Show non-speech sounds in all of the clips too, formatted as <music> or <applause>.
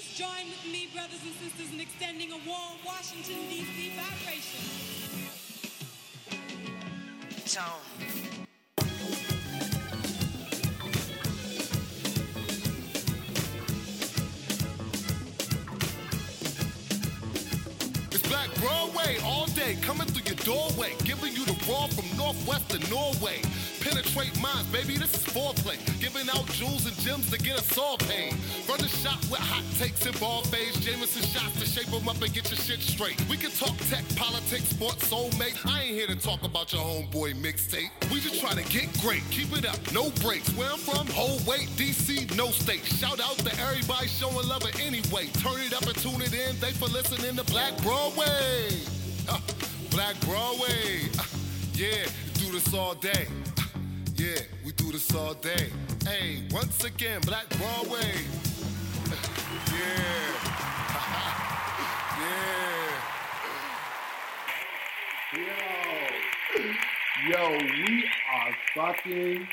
Please join with me, brothers and sisters, in extending a warm Washington, D.C. vibration. Tone. It's Black Broadway all day, coming through your doorway, giving you the raw from Northwest to Norway. Penetrate minds, baby, this is foreplay. Giving out jewels and gems to get us all paid. Run the shop with hot takes and ball fades, Jameson shots to shape them up and get your shit straight. We can talk tech, politics, sports, soulmate. I ain't here to talk about your homeboy mixtape. We just try to get great, keep it up, no breaks. Where I'm from, whole weight, DC, no state. Shout out to everybody showing love anyway. Turn it up and tune it in. They for listening to Black Broadway. Uh, Black Broadway. Uh, yeah, do this all day. Yeah, we do this all day. Hey, once again, Black Broadway. <laughs> yeah. <laughs> yeah. Yo, Yo, we are fucking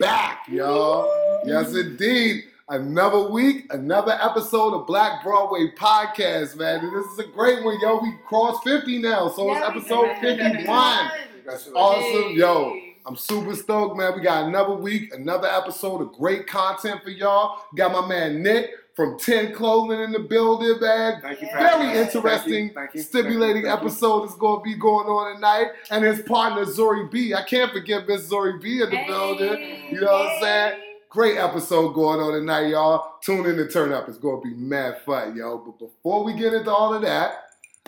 back, y'all. Yes, indeed. Another week, another episode of Black Broadway Podcast, man. And this is a great one, yo. We crossed 50 now, so it's episode 51. That's awesome, yo. I'm super stoked, man. We got another week, another episode of great content for y'all. Got my man Nick from 10 Clothing in the building, man. Thank you for Very us. interesting, Thank you, thank you, stimulating thank you, episode is going to be going on tonight. And his partner, Zori B. I can't forget Miss Zori B in the building. You know what I'm saying? Great episode going on tonight, y'all. Tune in to turn up. It's going to be mad fun, yo. But before we get into all of that,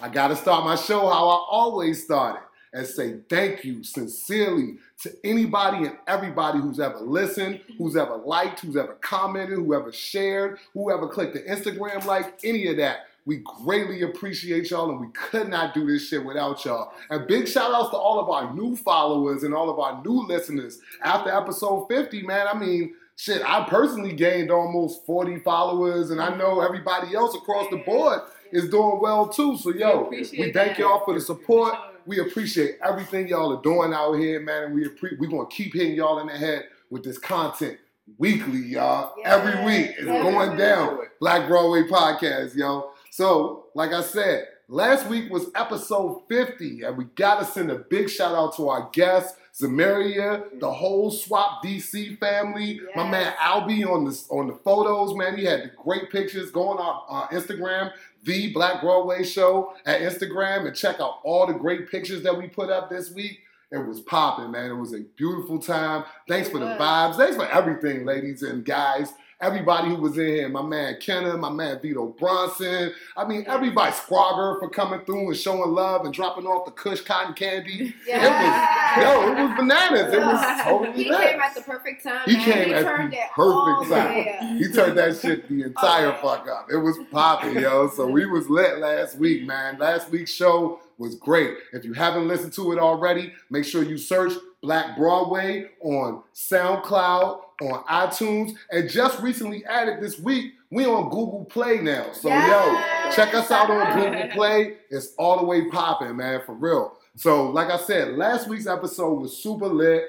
I got to start my show how I always started and say thank you sincerely to anybody and everybody who's ever listened, who's ever liked, who's ever commented, whoever shared, whoever clicked the Instagram like, any of that. We greatly appreciate y'all and we could not do this shit without y'all. And big shout outs to all of our new followers and all of our new listeners. After episode 50, man, I mean, shit, I personally gained almost 40 followers and I know everybody else across the board is doing well too. So yo, appreciate we thank y'all for the support. We appreciate everything y'all are doing out here, man, and we appre- we're gonna keep hitting y'all in the head with this content weekly, y'all. Every week it's Every going down. Black Broadway podcast, yo. So, like I said, last week was episode 50, and we gotta send a big shout out to our guests. Zamaria, the whole Swap DC family. My man Albie on the on the photos, man. He had the great pictures. Go on our, our Instagram, the Black Broadway Show at Instagram, and check out all the great pictures that we put up this week. It was popping, man. It was a beautiful time. Thanks for the vibes. Thanks for everything, ladies and guys. Everybody who was in here, my man Kenna, my man Vito Bronson. I mean, everybody, Scrogger for coming through and showing love and dropping off the Kush cotton candy. Yeah. It was, yo, it was bananas. It was <laughs> totally He lit. came at the perfect time. He man. came he at turned the perfect time. He turned that shit the <laughs> entire fuck up. It was popping, yo. So we was lit last week, man. Last week's show was great. If you haven't listened to it already, make sure you search Black Broadway on SoundCloud, on iTunes, and just recently added this week, we on Google Play now. So Yes. yo, check us out on Google Play. It's all the way popping, man, for real. So, like I said, last week's episode was super lit.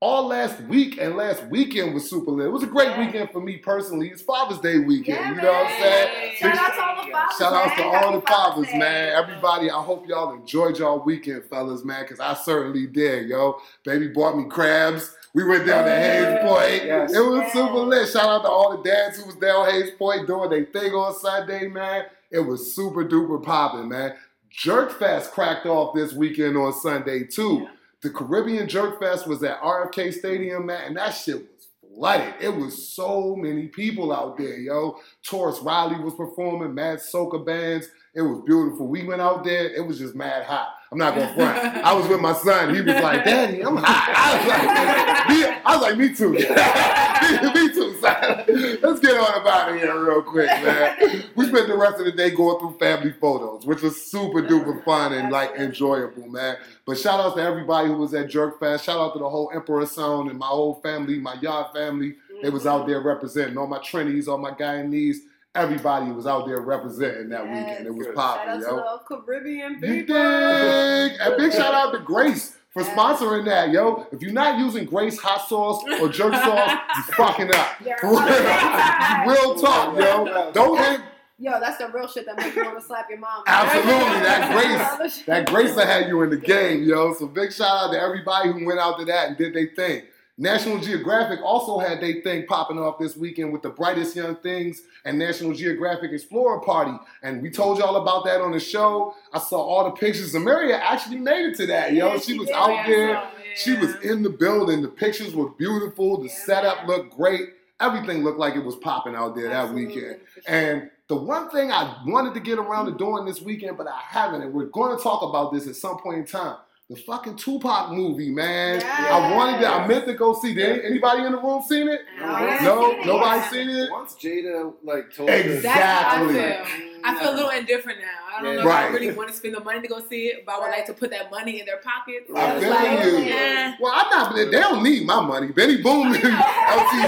All last week and last weekend was super lit. It was a great Yeah. weekend for me personally. It's Father's Day weekend. Yeah, you know what I'm saying? Shout out to all the fathers. Shout out to all the fathers, Day. man. Everybody, I hope y'all enjoyed y'all weekend, fellas, man, because I certainly did, yo. Baby bought me crabs. We went down to Hains Point. Yes. It was super lit. Shout out to all the dads who was down Hains Point doing their thing on Sunday, man. It was super duper popping, man. Jerk Fest cracked off this weekend on Sunday, too. The Caribbean Jerk Fest was at RFK Stadium, man, and that shit was flooded. It was so many people out there, yo. Tarrus Riley was performing, mad soca bands. It was beautiful. We went out there, it was just mad hot. I'm not gonna front. I was with my son. He was like, Daddy, I'm hot. I was like, me, I was like, me too. <laughs> me too, son. Let's get on about it here real quick, man. We spent the rest of the day going through family photos, which was super duper fun and like enjoyable, man. But shout out to everybody who was at Jerk Fest. Shout out to the whole Emperor Sound and my whole family, my yard family. They was out there representing all my Trinities, all my Guyanese. Everybody was out there representing that Yes. weekend. It was Good. Shout popping, out to yo. the Caribbean You people. dig? And big shout out to Grace for Yeah. sponsoring that, yo. If you're not using Grace hot sauce or jerk <laughs> sauce, you fucking up. You're real. fucking up. Real talk, yo. Don't hit Yo, that's the real shit that makes you want to slap your mom. Absolutely, that grace. <laughs> grace, that grace that had you in the game, yo. So big shout out to everybody who went out to that and did their thing. National Geographic also had their thing popping off this weekend with the brightest young things and National Geographic Explorer Party, and we told y'all about that on the show. I saw all the pictures. Zamaria actually made it to that, yo. Yeah, she she was out there. She was in the building. The pictures were beautiful. The Yeah, setup man. looked great. Everything looked like it was popping out there that weekend. And the one thing I wanted to get around to doing this weekend, but I haven't, and we're going to talk about this at some point in time. The fucking Tupac movie, man. I wanted to. I meant to go see. Did anybody in the room seen it? No, No, seen nobody yet. seen it. Once Jada like told us- Exactly. That's how I feel. A little indifferent now. I don't know Right. if I really want to spend the money to go see it, but I would like to put that money in their pockets. I It's feel like, you. eh. Well, I'm not. They don't need my money. Benny Boom and <laughs> LT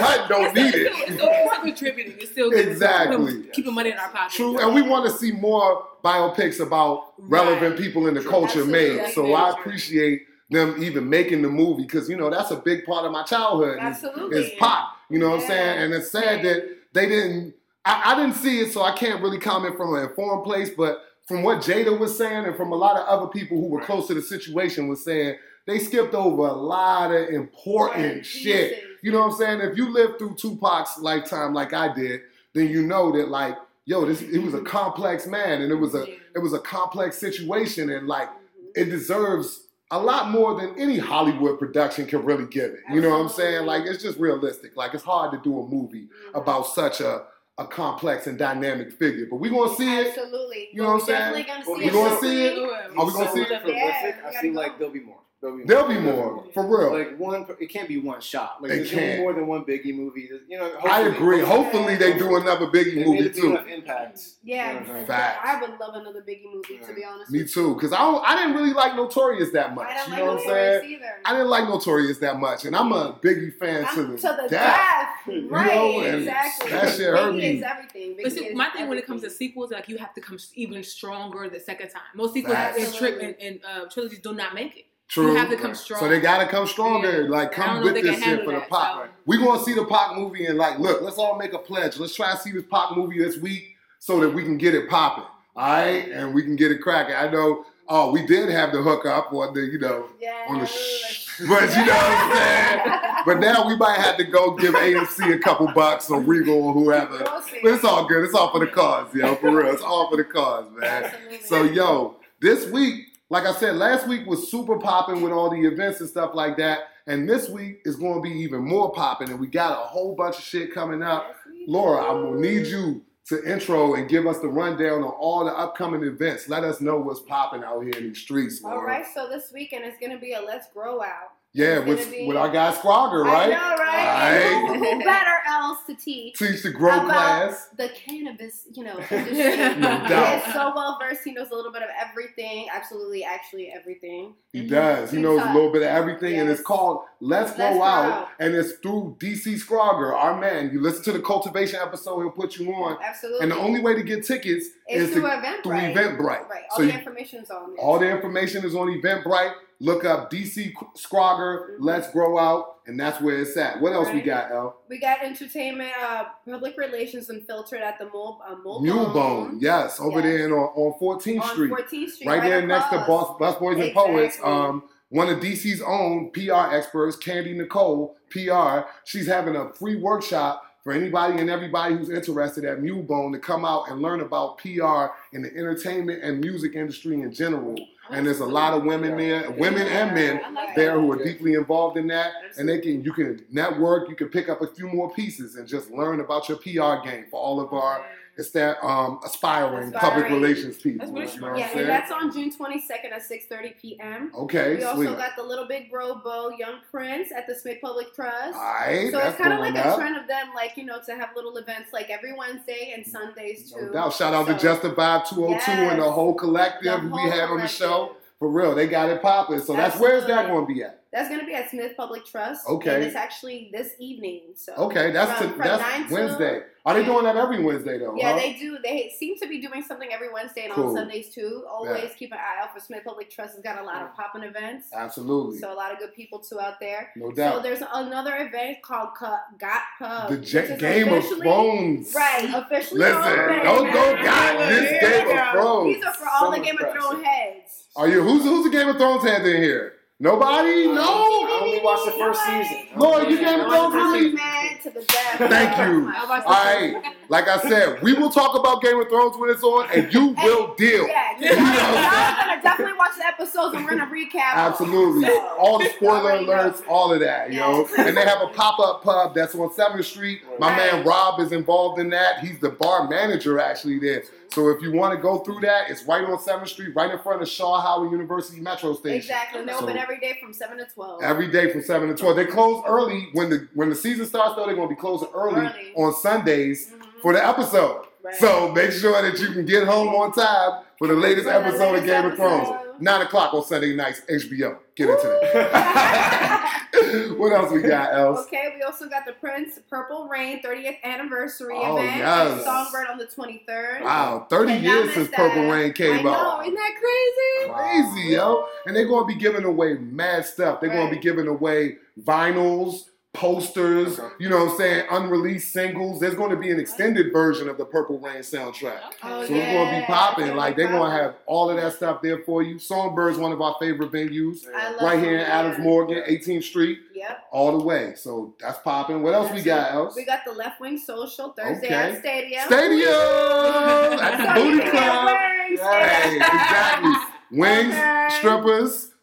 Hutton don't need It's it. still, it's still contributing. It's still good. Exactly. Keeping, keeping money in our pockets. True, and we want to see more biopics about relevant Right. people in the culture Absolutely. made. So I appreciate them even making the movie because you know that's a big part of my childhood. is- Absolutely. Is pop. You know what I'm saying? And it's sad that they didn't. I, I didn't see it, so I can't really comment from an informed place. But from what Jada was saying, and from a lot of other people who were close to the situation was saying, they skipped over a lot of important Right. shit. You know what I'm saying? If you lived through Tupac's lifetime like I did, then you know that like, yo, this he was a complex man and it was a it was a complex situation and like it deserves a lot more than any Hollywood production can really give it. You know what I'm saying? Like it's just realistic. Like it's hard to do a movie Mhm. about such a a complex and dynamic figure. But we gonna see it. Absolutely. You know what I'm saying? Definitely gonna see we it. gonna see it? Are we gonna see it? Yeah, I we feel like there'll be more. There'll be There'll be more for real. Like one, it can't be one shot. Like It there's be can't. more than one Biggie movie. You know, I agree. Hopefully they do another Biggie They movie made a big too. impact. Yeah. Facts. I would love another Biggie movie to be honest. Me too, because I don't, I didn't really like Notorious that much. I don't you like know what I'm saying? either. I didn't like Notorious that much, and I'm a Biggie fan I'm to the, to the death. death. <laughs> You Right, know, exactly. that shit hurt Biggie me. is everything. But see, is my thing when it comes to sequels, like you have to come even stronger the second time. Most sequels Facts. and, tri- and, and uh, trilogies do not make it. True. You have to come strong. So they gotta come stronger. Yeah. Like come with this shit handle for the that, pop. so- We gonna see the pop movie and like, look, let's all make a pledge. Let's try to see this pop movie this week so that we can get it popping. All right, and we can get it cracking. I know. Oh, we did have the hookup on the, you know, Yeah, on the ooh, sh- <laughs> but you know what I'm saying. <laughs> But now we might have to go give AMC a couple bucks or Regal or whoever. We'll. But it's all good. It's all for the cause, yo. For real, it's all for the cause, man. Absolutely. So, yo, this week, like I said, last week was super popping with all the events and stuff like that. And this week is going to be even more popping. And we got a whole bunch of shit coming up. Laura. I'm going to need you to intro and give us the rundown on all the upcoming events. Let us know what's popping out here in these streets, Laura. All right, so this weekend is gonna be a Let's Grow Out. Yeah, with, be- with our guy Scrogger, right? I know, right? Right. Who, who <laughs> better else to teach Teach the grow class. the cannabis, you know, <laughs> No industry? doubt. He is so well versed. He knows a little bit of everything. Absolutely, actually everything. He does. He He knows a little bit of everything, and it's called Let's, Let's Go Go Out, Out. and it's through DC Scrogger, our man. You listen to the cultivation episode, he'll put you on. Absolutely. And the only way to get tickets it's is through to, Eventbrite. through Eventbrite. Right. All So the you- information's on there. all the information is on Eventbrite. Look up DC Scrogger, Let's Grow Out, and that's where it's at. What else we got, El? We got entertainment, uh, public relations and unfiltered at the Mule, uh, Mule Mule Bone, yes, over Yes. there in, on, on 14th on Street. 14th Street. right there next to. Boss, Busboys and Poets. Um, one of DC's own PR experts, Candy Nicole, PR. She's having a free workshop for anybody and everybody who's interested at Mulebone to come out and learn about PR in the entertainment and music industry in general. And there's a lot of women there, women and men there who are deeply involved in that, and they can you can network, you can pick up a few more pieces and just learn about your PR game for all of our it's that um aspiring, public relations people. That's you know what Yeah, and that's on June 22nd at 6:30 p.m. Okay, We also got the Little Big Bro Bo Young Prince at the Smith Public Trust. All right, so it's kind of like up. a trend of them, like you know, to have little events like every Wednesday and Sundays too. No doubt. Shout out to So- Just the Vibe 202 and the whole collective The we whole had on the show. For real, they got it popping. So that's where's that going to be at? That's gonna be at Smith Public Trust. Okay. And it's actually this evening. So Okay, that's From- to, from that's Wednesday. Are they doing that every Wednesday though? Yeah, huh? they do. They seem to be doing something every Wednesday and Cool. on Sundays too. Always Yeah. keep an eye out for Smith Public Trust. Has got a lot of mm. popping events. Absolutely, So a lot of good people too out there. no doubt. So there's another event called Got Pub. the J- Game of Thrones. Right, officially Listen, don't go got this Game of. Thrones. These are for all the Game of. Thrones heads. Are you who's who's the Game of Thrones head in here? Nobody? I No. only watched the first season. Lord, you Game of Thrones I'm really? mad to the death. <laughs> Thank you. I All right, like I said, we will talk about Game of Thrones when it's on, and you will deal. Yeah, You y'all gonna definitely watch the episodes and we're gonna recap. Absolutely. So, All the spoiler alerts, all of that, you know. And they have a pop up pub that's on 7th Street. My man Rob is involved in that. He's the bar manager actually there. So if you want to go through that, it's right on 7th Street, right in front of Shaw Howard University Metro Station. Exactly. And they So- open every day from seven to twelve. Every day from 7 to 12. They close early. When the when the season starts, though, they're going to be closing early, Early. on Sundays Mhm. for the episode. Right. So make sure that you can get home on time for the latest For the episode of latest Game of Thrones. 9 o'clock on Sunday nights, HBO. Get into that. <laughs> what else we got, else? Okay, we also got the Prince Purple Rain 30th anniversary Oh, event yes. Songbyrd on the 23rd. Wow, 30 And years since Purple that- Rain I came know, out. isn't that crazy? Crazy, yo. And they're going to be giving away mad stuff. They're going to be giving away vinyls, posters, Okay. you know what I'm saying, unreleased singles. There's going to be an extended version of the Purple Rain soundtrack. Oh, So it's going to be popping. it's Like, they're going to have all of that stuff there for you. Songbyrd's one of our favorite venues. I love Right here in Adams Morgan, 18th Street, Yep. all the way. So that's popping. What else we got, it. else? We got the Left Wing Social Thursday Okay. at Stadium. Stadium at the So Booty Club. get wings. Hey, exactly. Wings, Okay. strippers,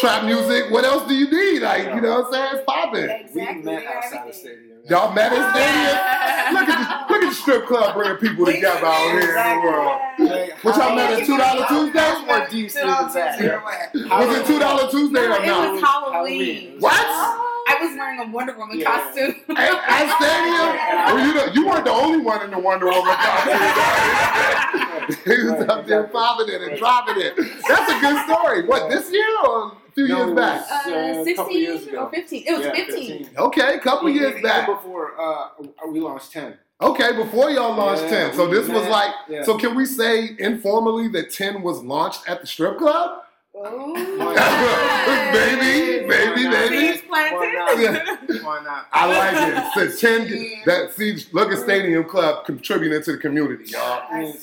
trap music. What else do you need? Like, you know what I'm saying? It's popping. Exactly. We met outside the stadium. Y'all met in stadium? Look at the, look at the strip club bringing people together out here in the world. Hey, What y'all met at $2 Tuesday? How much do you see is that? Was it $2 Tuesday or No, it was Halloween. What? I was wearing a Wonder Woman Yeah. costume. At, at stadium? Well, you, know, you weren't the only one in the Wonder Woman <laughs> costume. <laughs> he was up there popping it and dropping it. That's a good story. What, this year or a few No, years back? was- Uh, Uh, a couple years 16 ago. or 15. It was Yeah, 15. Okay, a couple years Even back. before uh, we launched 10. Okay, before y'all launched Yeah, 10. So this was met- like, yeah. so can we say informally that 10 was launched at the strip club? Oh. Baby, baby, baby. Seeds planted. Why not? <laughs> Why not? I like it. Since 10, that see, look at Stadium Club contributing to the community, y'all.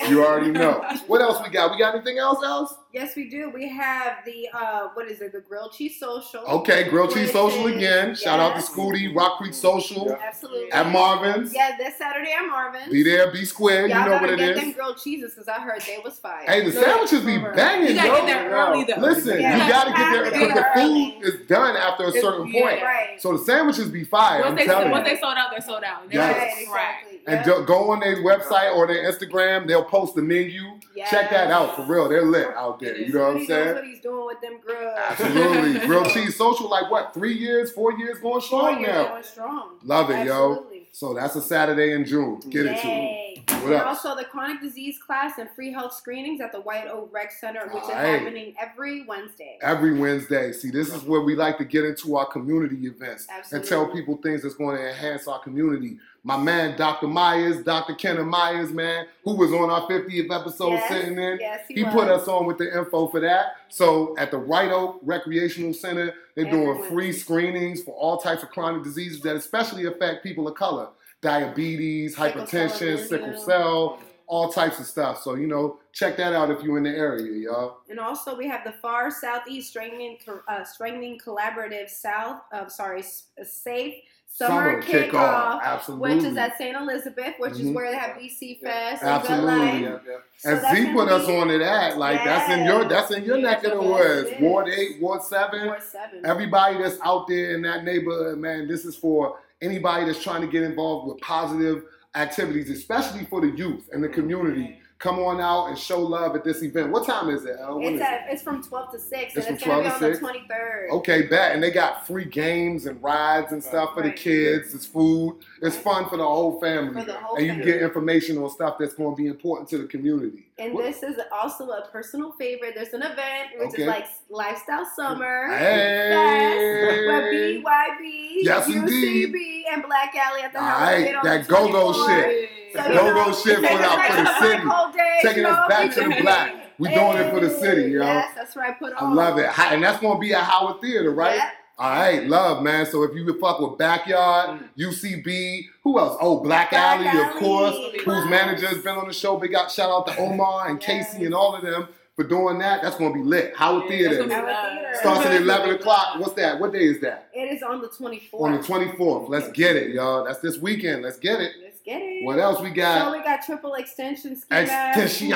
You already know. What else we got? We got anything else, else? Yes, we do. We have the uh, what is it? The grilled cheese social. Okay, Grilled Cheese Social is- again. Shout out to yes. Scooty, Rock Creek Social, Yeah. Absolutely. at Marvin's. Yeah, this Saturday at Marvin's. Be there, be square. Y'all You know gotta what it get them grilled cheeses because I heard they was fire. Hey, the Good. sandwiches be Over. banging, You gotta yo. get there early though. Listen, Yeah. you gotta get there because the food is done after a It's- certain yeah. point. Right. So the sandwiches be fire. Once I'm they, telling once you. they sold out, they're sold out. They Yes. Right, exactly. And Yep. do- go on their website or their Instagram. They'll post the menu. Check that out for real. They're lit out there. You know what I'm saying? what he's doing with them grills. Absolutely. <laughs> Grilled cheese social, like what? Three years, four years going Four strong years now. going strong. Love it, yo. Absolutely. So that's a Saturday in June. Get it to me. What and else? also the chronic disease class and free health screenings at the White Oak Rec Center, which is Alright. happening every Wednesday. Every Wednesday. See, this is where we like to get into our community events and tell people things that's going to enhance our community. My man, Dr. Myers, Dr. Kenneth Myers, man, who was on our 50th episode Yes, sitting in. Yes, he, He put us on with the info for that. So at the White Oak Recreational Center, they're Every doing free screenings for all types of chronic diseases that especially affect people of color. Diabetes, hypertension, sickle cell, all types of stuff. So, you know, check that out if you're in the area, y'all. And also, we have the Far Southeast Strengthening, uh, Strengthening Collaborative South, uh, sorry, Safe Summer, Kickoff, Absolutely. which is at St. Elizabeth, which is Mhm. where they have BC Yeah. Fest and Good Absolutely. Life. Yep, yep. So and Z put us on to that. Like that's in your that's in your neck of the woods. it is. Ward eight, Ward seven. Ward seven. Everybody that's out there in that neighborhood, man, this is for anybody that's trying to get involved with positive activities, especially for the youth and the community. Come on out and show love at this event. What time is it? It's is at, it's from 12 to 6, It's and it's from going to be 12 on the 23rd. Okay, bet. And they got free games and rides and stuff for the kids. It's food. It's fun for the whole family. For the whole and you family. get information on stuff that's going to be important to the community. And What- this is also a personal favorite. There's an event which Okay. is like Lifestyle Summer. Hey. Fest, where BYB, Yes, UCB, and Black Alley at the All house. right, get on that go-go shit. So, That go-go shit taking put out for the back to city. Black Hole Taking you us back to the black. We doing it for the city, yo. Yes, that's right. Put I on. love it. And that's going to be at Howard Theater, right? Yeah. All right, love, man. So if you would fuck with Backyard, UCB, who else? Oh, Black, Black Alley, of course, Yes. whose manager has been on the show. Big out, shout out to Omar and Casey and all of them for doing that. That's going to be lit. Howard Yeah, Theater. that's gonna be Howard. Theater. Starts at 11 o'clock. What's that? What day is that? It is on the 24th. On the 24th. Let's get it, y'all. That's this weekend. Let's get it. Get it. What else we So got? we got triple extension ski. Extension,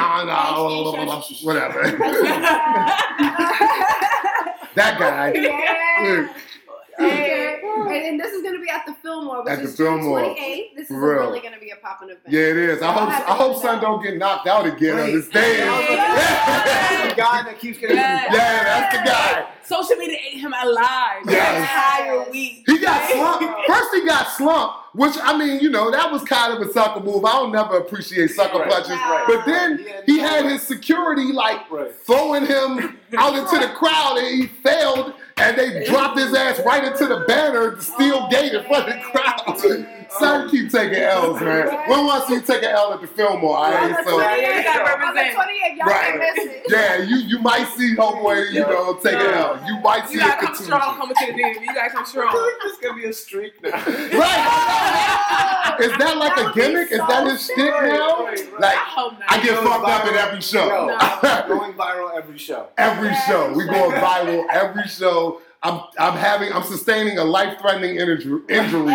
whatever. <laughs> that guy. yeah. And, and this is going to be at the Fillmore, which At the is June Fillmore. 28th. This is real. really going to be a popping event. Yeah, it is. I hope I hope son don't get knocked out again on the stage. That's the guy that keeps getting. Yeah. Yeah, that's the guy. Social media ate him alive. the Yes. entire week. He got slumped. First, he got slumped, which I mean, you know, that was kind of a sucker move. I don't never appreciate sucker Right. punches, Right. but then he had his security like Right. throwing him out into the <laughs> crowd, and he failed, and they dropped his ass right into the banner, the steel oh, gate in front of the crowd. <laughs> Son, oh. keep taking L's, man. When once you take an L at the Fillmore, all On right? So. 28th, You gotta on the represent. 28th, y'all Right. can't miss it. Yeah, you you might see homeboy, you know, take an L. You might see You a gotta come contusion. strong coming to the DMV. You gotta come strong. This is gonna be a streak now. Right. Oh. Is that like That a would be gimmick? Is that his sick. shtick now? Right, right. Like I. I get Goes fucked up viral. at every show. Yo, <laughs> going viral every show. every show. We going viral every show. I'm I'm having I'm sustaining a life threatening injury <laughs> injury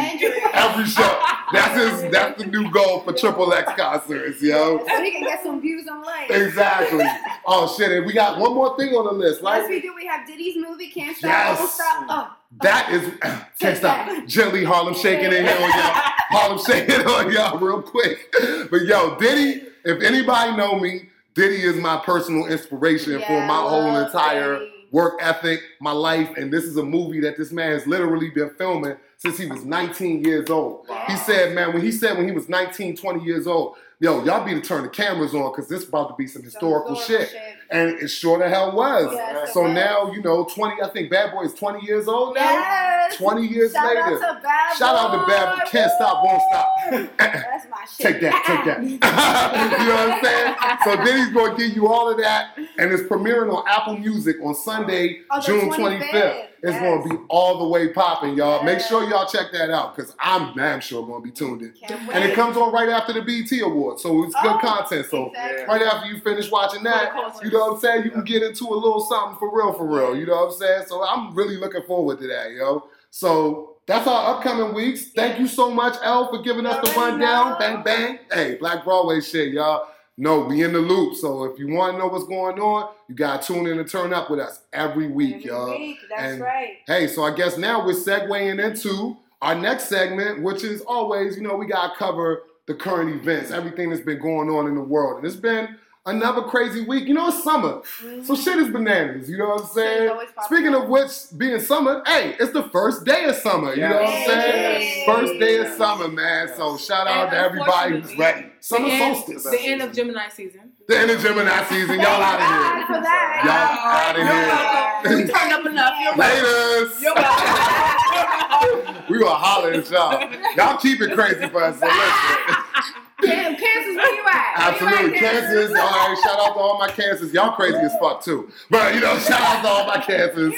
every show. That's his <laughs> that's the new goal for Triple X concerts, yo. So he can get some views online. Exactly. Oh shit, and we got one more thing on the list, Yes, we do. We have Diddy's movie, Can't Stop, Yes. Won't Stop. Oh, oh, That is <clears throat> can't stop. Gently Harlem shaking in here on y'all. <laughs> Harlem shaking on y'all real quick. But yo, Diddy, if anybody know me, Diddy is my personal inspiration for my whole entire Diddy. Work ethic, my life, and this is a movie that this man has literally been filming since he was 19 years old. He said, man, when he said when he was 19, 20 years old, yo, y'all be to turn the cameras on because this about to be some historical shit. And it sure the hell was. Yes, so now, you know, 20, I think Bad Boy is 20 years old now. Yes. 20 years Shout later. out to Bad Shout out to Bad Boy. Boy. Can't stop, won't stop. <laughs> That's my shit. Take that, take that. <laughs> you know what I'm saying? So then he's going to give you all of that, and it's premiering on Apple Music on Sunday, the June 25th. 25th. It's Yes. going to be all the way popping, y'all. Make sure y'all check that out, because I'm damn sure going to be tuned in. And it comes on right after the BT Awards, so it's good Oh, content. So exactly. right after you finish watching that, you know what I'm saying? You can get into a little something for real, for real. You know what I'm saying? So I'm really looking forward to that, yo. So that's our upcoming weeks. Thank you so much, Elle, for giving us the You already rundown. Bang, bang. Hey, Black Broadway shit, y'all. No, we in the loop. So if you want to know what's going on, you got to tune in and turn up with us every week, Every y'all. week, That's And- right. Hey, so I guess now we're segueing into our next segment, which is always, you know, we got to cover the current events, everything that's been going on in the world. And it's been another crazy week. You know, it's summer. So shit is bananas. You know what I'm Mm-hmm. Shit is saying? Speaking of which, being summer, hey, it's the first day of summer. You know what I'm saying? Yes. First day of summer, man. So shout out And to everybody who's ready. Summer the end, solstice. The end of Gemini season. The end of Gemini season. Y'all out of here. for that. Y'all outta You're here. welcome. We turned up enough. You're welcome. Laters. You're welcome. <laughs> We gonna holler at y'all. Y'all keep it crazy for us. So listen. <laughs> Cancers, where you at? Absolutely. Cancers. All right. Shout out to all my Cancers. Y'all crazy as fuck too. But you know, shout out to all my Cancers.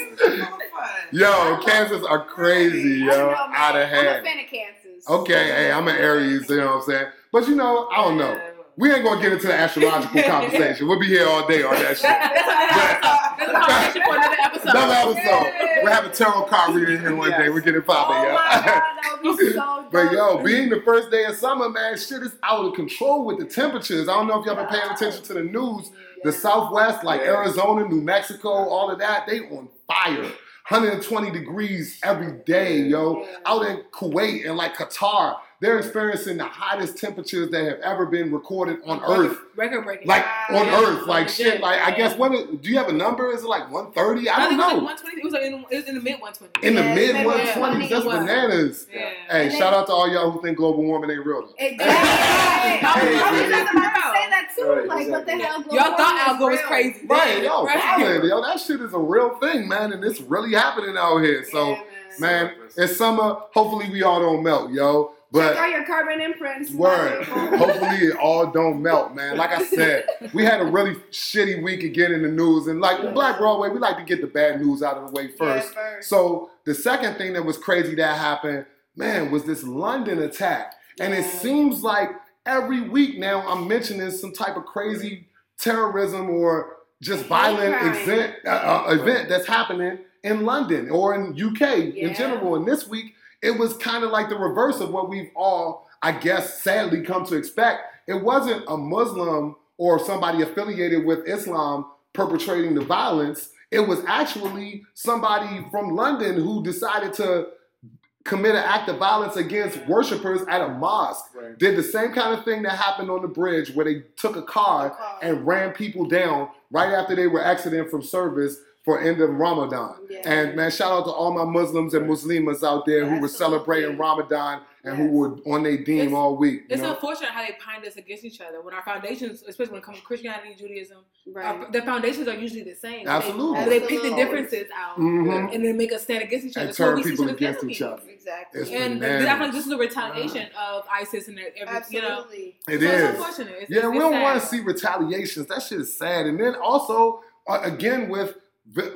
Yo, Cancers are crazy, yo. Out of I'm a hand. fan of Cancers. Okay, hey, I'm an Aries, you know what I'm saying? But you know, I don't know. We ain't gonna get into the astrological <laughs> conversation. We'll be here all day on that shit. That's a conversation for another episode. Another episode. We'll have a tarot card reading here one day. We're getting it Oh popping, my yo. God, that would be <laughs> so But yo, being the first day of summer, man, shit is out of control with the temperatures. I don't know if y'all been paying attention to the news. The Southwest, like Yeah. Arizona, New Mexico, all of that, they on fire. 120 degrees every day, yo. Out in Kuwait and like Qatar, they're experiencing the hottest temperatures that have ever been recorded on Earth. Record breaking. Like on Yeah. Earth, like shit. Legit. Like I guess Yeah. what? is- Do you have a number? Is it like 130? I I don't think it was like know. 120. It was like in, it was in the mid 120s. In the mid it's one like twenties, that's bananas. Yeah. Hey, And shout out to all y'all who think global warming ain't real. Exactly. I was Hey, just about to hey. say that too. Right, like, what the hell? global Y'all thought warming Al Gore was crazy. Right, yo, Right. violent, yo, that shit is a real thing, man, and it's really happening out here. So, Yeah, man, it's summer. Hopefully, we all don't melt, yo. Check out But your carbon imprints. word, hopefully, it all don't melt, man. Like I said, <laughs> we had a really shitty week again in the news, and like with Black Broadway, we like to get the bad news out of the way first. Yeah, first. So the second thing that was crazy that happened, man, was this London attack. And it seems like every week now I'm mentioning some type of crazy terrorism or just violent event, uh, uh, event that's happening in London or in UK Yeah. in general. And this week it was kind of like the reverse of what we've all, I guess, sadly come to expect. It wasn't a Muslim or somebody affiliated with Islam perpetrating the violence. It was actually somebody from London who decided to commit an act of violence against worshipers at a mosque. Right. Did the same kind of thing that happened on the bridge where they took a car and ran people down right after they were exiting from service for end of Ramadan. Yeah. And man, shout out to all my Muslims and Muslimas out there who were celebrating Ramadan and who were on their deen It's- all week. You It's know? unfortunate how they bind us against each other when our foundations, especially when it comes to Christianity, Judaism, Right. our, the foundations are usually the same. They- Absolutely. They, pick the differences out Mhm. and then make us stand against each other. And So we turn see people each other as against each other. Exactly. It's And bananas. I feel this is a retaliation of ISIS and every, you know. Absolutely. It so is. It's unfortunate. It's, Yeah, it's, we don't want to see retaliations. That shit is sad. And then also, uh, again, with vi-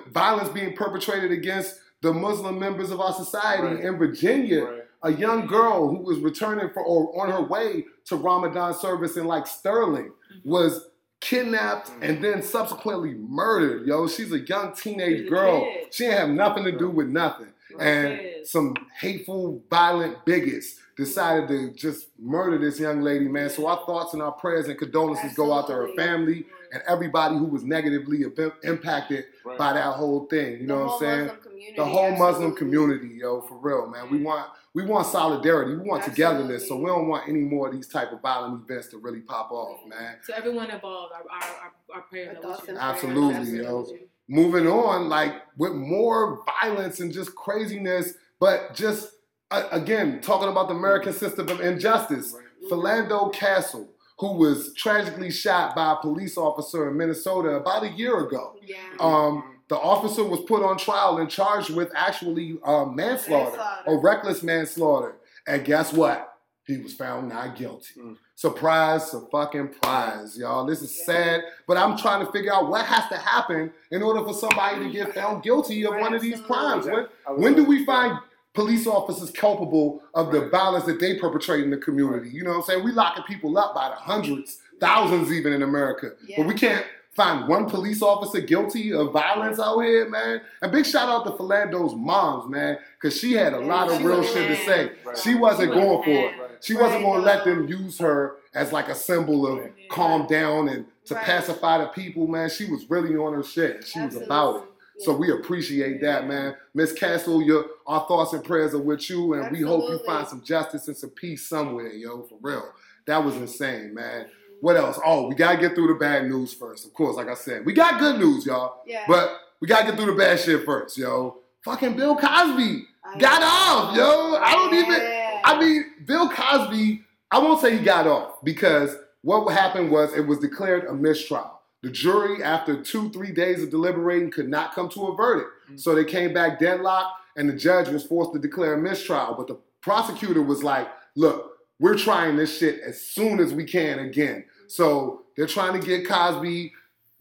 violence being perpetrated against the Muslim members of our society Right. in Virginia, Right. a young girl who was returning for or on her way to Ramadan service in like Sterling Mm-hmm. was kidnapped and then subsequently murdered. Yo, she's a young teenage She's girl. She didn't have nothing to do with nothing. And some hateful, violent bigots decided to just murder this young lady, man. So our thoughts and our prayers and condolences go out to her family and everybody who was negatively im- impacted Right. by that whole thing. You know what I'm saying? The whole Muslim community, yo, for real, man. We want we want solidarity. We want togetherness. So we don't want any more of these type of violent events to really pop off, man. So everyone involved, our, our, our, our prayers Our are thoughts Absolutely, yo. Moving on, like with more violence and just craziness, but just uh, again talking about the American system of injustice. Philando Castile, who was tragically shot by a police officer in Minnesota about a year ago. Yeah. Um, the officer was put on trial and charged with actually uh, manslaughter Manslaughter. or reckless manslaughter. And guess what? He was found not guilty. Mm. Surprise, a fucking prize, y'all. This is sad, but I'm trying to figure out what has to happen in order for somebody to get found guilty of one of these crimes. When, when do we find police officers culpable of the violence that they perpetrate in the community? You know what I'm saying? We locking people up by the hundreds, thousands even in America. Yeah. But we can't find one police officer guilty of violence out here, man. And big shout out to Philando's moms, man, because she had a Yeah, lot of she real shit to say. Right. She wasn't She going for it. Right. She wasn't going to let them use her as like a symbol of Right. calm down and to pacify the people, man. She was really on her shit. She was about it. Absolutely. So we appreciate that, man. Miss Castile, your our thoughts and prayers are with you, and we hope you find some justice and some peace somewhere, yo, for real. That was insane, man. What else? Oh, we gotta get through the bad news first. Of course, like I said, we got good news, y'all, Yeah. but we gotta get through the bad shit first, yo. Fucking Bill Cosby I- got off, yo. I don't even. Yeah. I mean, Bill Cosby, I won't say he got off because what happened was it was declared a mistrial. The jury, after two, three days of deliberating, could not come to a verdict. Mm. So they came back deadlocked, and the judge was forced to declare a mistrial. But the prosecutor was like, look, we're trying this shit as soon as we can again. So they're trying to get Cosby.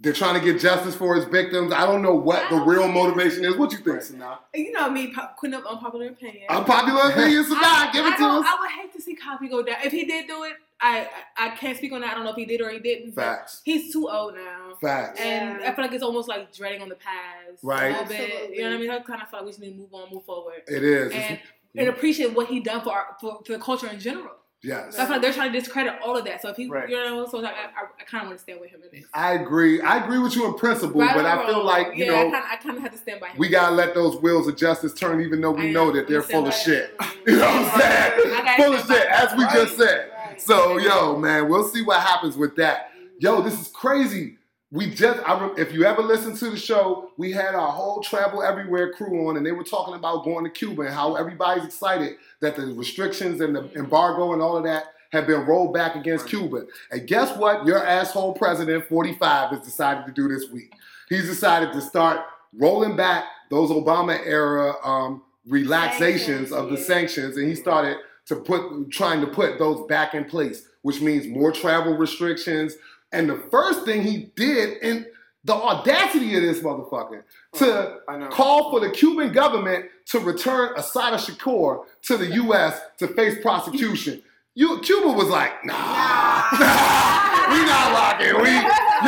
They're trying to get justice for his victims. I don't know what the real motivation is. What you think, Sanaa? You know me, putting up unpopular opinion. Unpopular opinion, <laughs> Sanaa. Give I it to us. I would hate to see Cosby go down. If he did do it, I I I can't speak on that. I don't know if he did or he didn't. Facts. He's too old now. Facts. And Yeah. I feel like it's almost like dreading on the past Right. a little bit. Absolutely. You know what I mean? I kind of feel like we just need to move on, move forward, It is. and It's- and appreciate what he done for our for, for the culture in general. Yes. So I feel like they're trying to discredit all of that. So if he, Right. you know, so I, I, I kind of want to stand with him in this. I agree. I agree with you in principle, Right but I feel like, you yeah, know, I kinda, I kind of have to stand by him. we gotta let those wheels of justice turn, even though we I know know. that they're full of Listen, shit. <laughs> You know what I'm saying? Full of shit, as we Right. just said. So, <laughs> yo, man, we'll see what happens with that. Yo, this is crazy. We just, I, if you ever listen to the show, we had our whole Travel Everywhere crew on, and they were talking about going to Cuba and how everybody's excited that the restrictions and the embargo and all of that have been rolled back against Right. Cuba. And guess what? Your asshole president, 45, has decided to do this week. He's decided to start rolling back those Obama era um, relaxations Sanctions, of the yeah. sanctions, and he started to put trying to put those back in place, which means more travel restrictions. And the first thing he did, and the audacity of this motherfucker, to oh, call for the Cuban government to return Assata Shakur to the U.S. to face prosecution. You, Cuba was like, nah, nah, <laughs> we not rocking. We,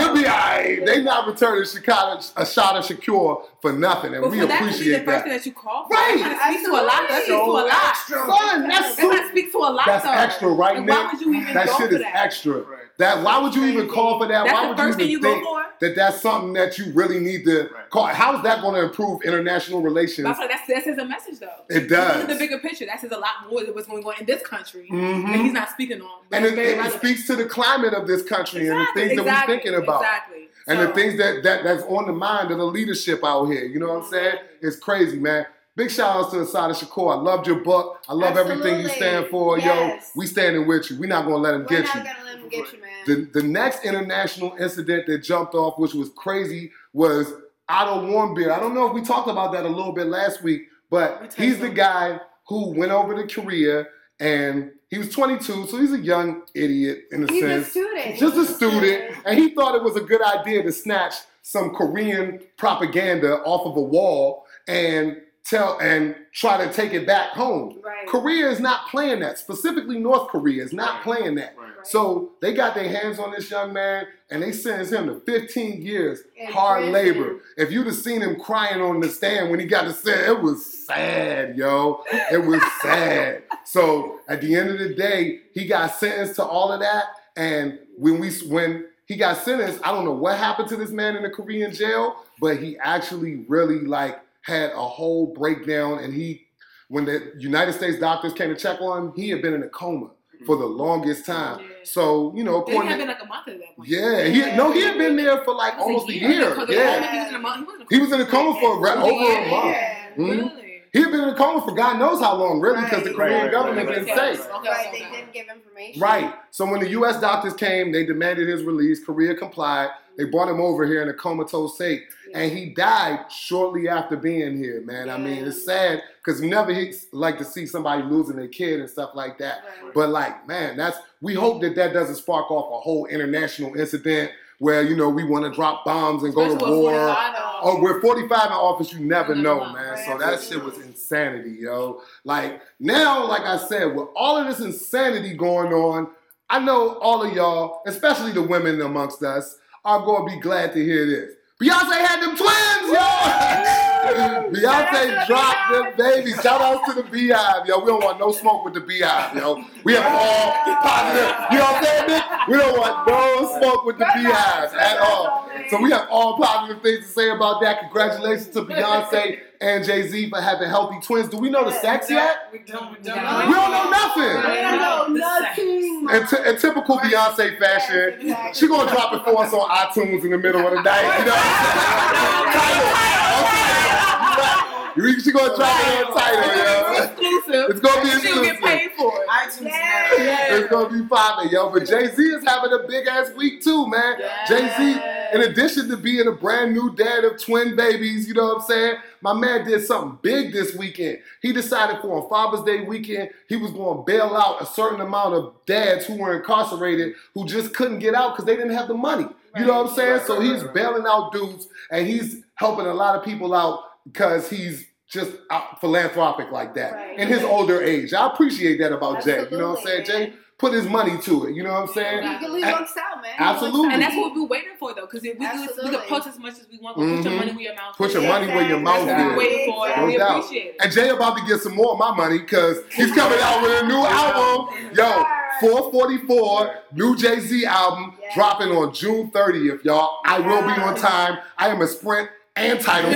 you'll be all right. They not returning Shikata, Assata Shakur for nothing, and But we for that to be the appreciate that. that you call for, Right. that speaks to a lot. That speaks to a lot. Son, that's That so of speaks to a lot. That's though. extra, right, And Nick? why would you even That go shit for is that? extra. Right. That why would you even call for that? That's why the would first you thing even you go think for. that that's something that you really need to Right. call? How is that going to improve international relations? But that's, that says a message, though. It does. The bigger picture. That says a lot more than what's going on in this country Mhm. that he's not speaking on. And it, it speaks to the climate of this country and the Exactly, things that we're thinking about. Exactly. And So- the things that, that that's on the mind of the leadership out here. You know what I'm saying? It's crazy, man. Big shout outs to Assata Shakur. I loved your book. I love everything you stand for. Yes. Yo, we standing with you. We're not gonna let him We're get you. Gonna let him get you, man. The, the next international incident that jumped off, which was crazy, was Otto Warmbier. I don't know if we talked about that a little bit last week, but he's the guy who went over to Korea and he was 22, so he's a young idiot in a He's a student. Just a He's student, and he thought it was a good idea to snatch some Korean propaganda off of a wall and tell and try to take it back home. Right. Korea is not playing that. Specifically, North Korea is not Right. playing that. Right. So they got their hands on this young man and they sentenced him to 15 years In hard prison. labor. If you'd have seen him crying on the stand when he got the sentence, it was sad, yo. It was <laughs> sad. So at the end of the day, he got sentenced to all of that. And when we when he got sentenced, I don't know what happened to this man in the Korean jail, but he actually really like had a whole breakdown and he when the United States doctors came to check on him, he had been in a coma for the longest time. Yeah. So, you know, They according had been like a month at that point. yeah, he no, he had been there for like was almost a year. year. Yeah, He was in a month. he was in a coma for right over a month. Yeah. Mhm. Really? He had been in a coma for God knows how long, really, because the Korean Right, right, government right, didn't right, say. right. Right, they didn't give information. Right. So when the U.S. doctors came, they demanded his release. Korea complied. They brought him over here in a comatose state, and he died shortly after being here. Man, I mean, it's sad because you never like to see somebody losing their kid and stuff like that. Right. But like, man, that's we hope that that doesn't spark off a whole international incident where you know we want to drop bombs and go to war. 45. Oh, we're 45 in office, you never know, know. man. Right, So that shit was insanity, yo. Like now, like I said, with all of this insanity going on, I know all of y'all, especially the women amongst us, are gonna be glad to hear this. Beyonce had them twins, yo. <laughs> Beyonce dropped them baby. Shout out to the Beehive, yo. We don't want no smoke with the Beehive, yo. We have all positive. You know what I'm saying, Nick? We don't want no smoke with the Beehive at all. So we have all positive things to say about that. Congratulations to Beyonce and Jay Z for having healthy twins. Do we know the sex yet? We don't. We We don't. don't. We don't know nothing. We don't know nothing. In, t- in typical Beyonce fashion, exactly. she gonna drop it for us on iTunes in the middle of the night. You know what I'm saying? You she gonna drop it on Tidal, yo. Exclusive. It's gonna be She'll get paid for it. iTunes Yeah. now. It's gonna be popping, yo. But Jay Z is having a big ass week too, man. Yes. Jay Z, in addition to being a brand new dad of twin babies, you know what I'm saying? My man did something big this weekend. He decided for on Father's Day weekend, he was going to bail out a certain amount of dads who were incarcerated who just couldn't get out because they didn't have the money. You know what I'm saying? So he's bailing out dudes and he's helping a lot of people out because he's just out philanthropic like that Right. in his older age. I appreciate that about Jay. You know what I'm saying? Absolutely, Jay put his money to it. You know what I'm saying? Legally And- works out, man. Absolutely. And that's what we're waiting for, though, because we, could- we Absolutely. could post as much as we want, but put your money where your mouth Put is. your money where your mouth That's what is. we're waiting for, and No we doubt. appreciate it. And Jay about to get some more of my money because he's coming out with a new <laughs> album. Yo, 444 new Jay Z album Yes. dropping on June 30th, y'all. I will be on time. I am a Sprint and Tidal.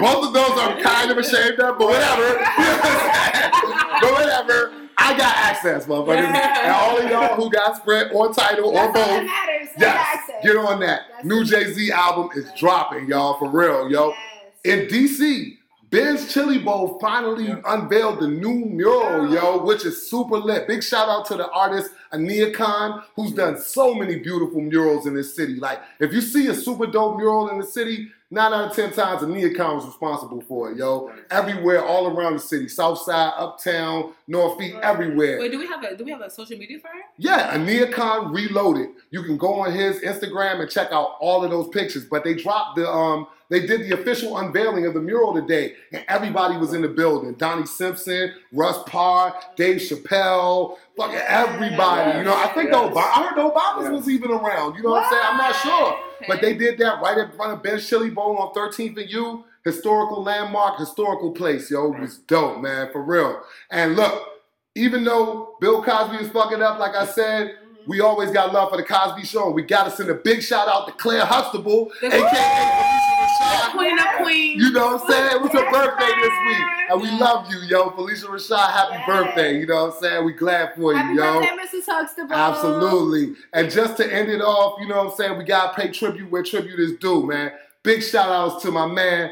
Both of those I'm kind of ashamed of, but whatever. <laughs> but whatever. I got access, motherfuckers. And all of y'all who got Sprint or Tidal or That's that both. matters. Yes, get on that. That's New. Jay Z album is dropping, y'all, for real, yo. Yes. In DC, Ben's Chili Bowl finally unveiled the new mural, yo, which is super lit. Big shout out to the artist Aniekan, who's done so many beautiful murals in this city. Like, if you see a super dope mural in the city, nine out of ten times Aniekan was responsible for it, yo. Everywhere, all around the city, South Side, Uptown, Northeast, everywhere. Wait, do we have a do we have a social media for her? Yeah, Aniekan Reloaded. You can go on his Instagram and check out all of those pictures. But they dropped the um, they did the official unveiling of the mural today, and everybody was in the building. Donnie Simpson, Russ Parr, Dave Chappelle, fucking everybody. You know, I think Yes. the Ob- I heard the Obamas Yes. was even around. You know what I'm saying? I'm not sure. Okay. But they did that right in front of Ben Chili Bowl on 13th and U. Historical landmark, historical place, yo. It was dope, man, for real. And look, even though Bill Cosby is fucking up, like I said, mm-hmm. we always got love for the Cosby Show. We got to send a big shout out to Claire Huxtable, The- aka Phylicia Rashad. Queen of Queens. You know what I'm saying? It was her birthday this week. And we love you, yo. Phylicia Rashad, happy Yes. birthday. You know what I'm saying? We glad for you, Happy yo. birthday, Mrs. Huxtable. Absolutely. And just to end it off, you know what I'm saying? We got to pay tribute where tribute is due, man. Big shout outs to my man,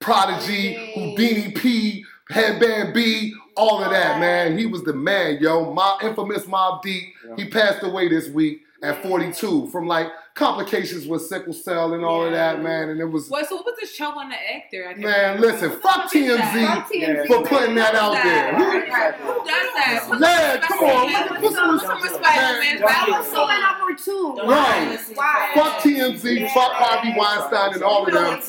Prodigy, Houdini P, Headband B, all of that, man. He was the man, yo. My infamous Mobb Deep. He passed away this week at 42 from like complications with sickle cell and all of that, man. And it was, What? So what was the show on the actor? I can't man, remember. listen, fuck the fuck is TMZ? Fuck TMZ. for putting that out Who's there. Who- Who does that? Put Man, some come on, respect. put some Put some respect. respect, Man, man. That was so my number two. Right. Fuck TMZ, fuck Harvey Weinstein and all of them.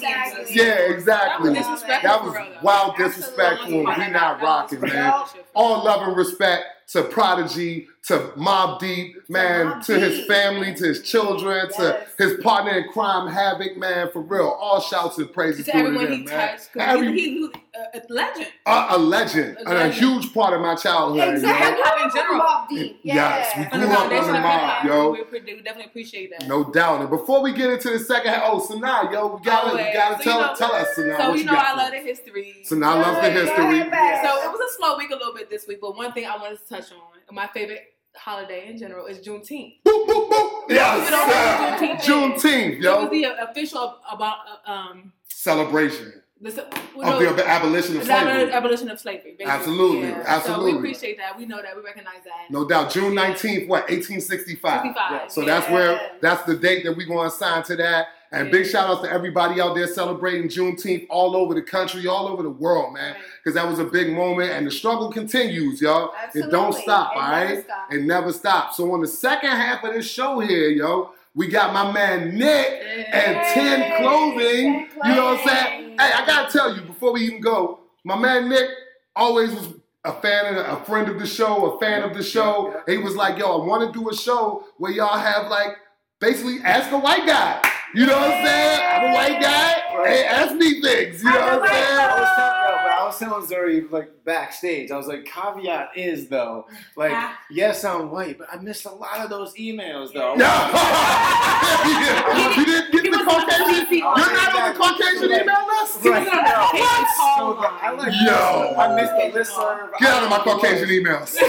Yeah, exactly. That was wild Absolutely. disrespectful. and We not rocking, man. All love and respect to Prodigy, to Mobb Deep, man, to his family, to his children, to his partner in crime, Havoc, man, for real. All shouts and praises To to everyone them, he man. touched. Every- he, he, uh, was a, legend. a, a legend, A and a huge part of my childhood. you know? Exactly. In general. Mobb Deep. Yes, we grew up foundation mob, yo. We, definitely appreciate that. No doubt. And before we get into the second half, oh, so now, yo, we gotta, we gotta So, tell, you know- tell us, so now, So you you know I love the history. So now I love the history. go ahead, back. So it was a slow week a little bit this week, but one thing I wanted to touch on, my favorite holiday in general, is Juneteenth. Boop, boop, boop. Yes, You know what Juneteenth. Juneteenth, It was the official about uh, um Celebration the, of the abolition of slavery. abolition of slavery. basically. Absolutely, Yeah. absolutely. So we appreciate that. We know that. We recognize that. No doubt. June 19th, what, 1865. 65. So yeah. that's where that's the date that we're going to assign to that. And big shout outs to everybody out there celebrating Juneteenth all over the country, all over the world, man. Because that was a big moment, and the struggle continues, y'all. It don't stop, It all never stops. It never stops. So on the second half of this show here, yo, we got my man Nick and 10 clothing. 10 You know what I'm saying? Hey, I gotta tell you before we even go, my man Nick always was a fan of a friend of the show, a fan of the show. He was like, yo, I want to do a show where y'all have like basically ask a white guy. You know what I'm saying? I'm a white guy. Hey, ask me things. You know I'm what I'm saying? I was telling, yo, but I was telling Zuri like backstage. I was like, caveat is though, like, Ah. yes, I'm white, but I missed a lot of those emails though. No. <laughs> you didn't get He the on the Caucasian. CC You're not on the Caucasian email list. He was on the no, Caucasian it's call so bad. I like Yo. I missed the listserv. Get out of my Caucasian emails. <laughs>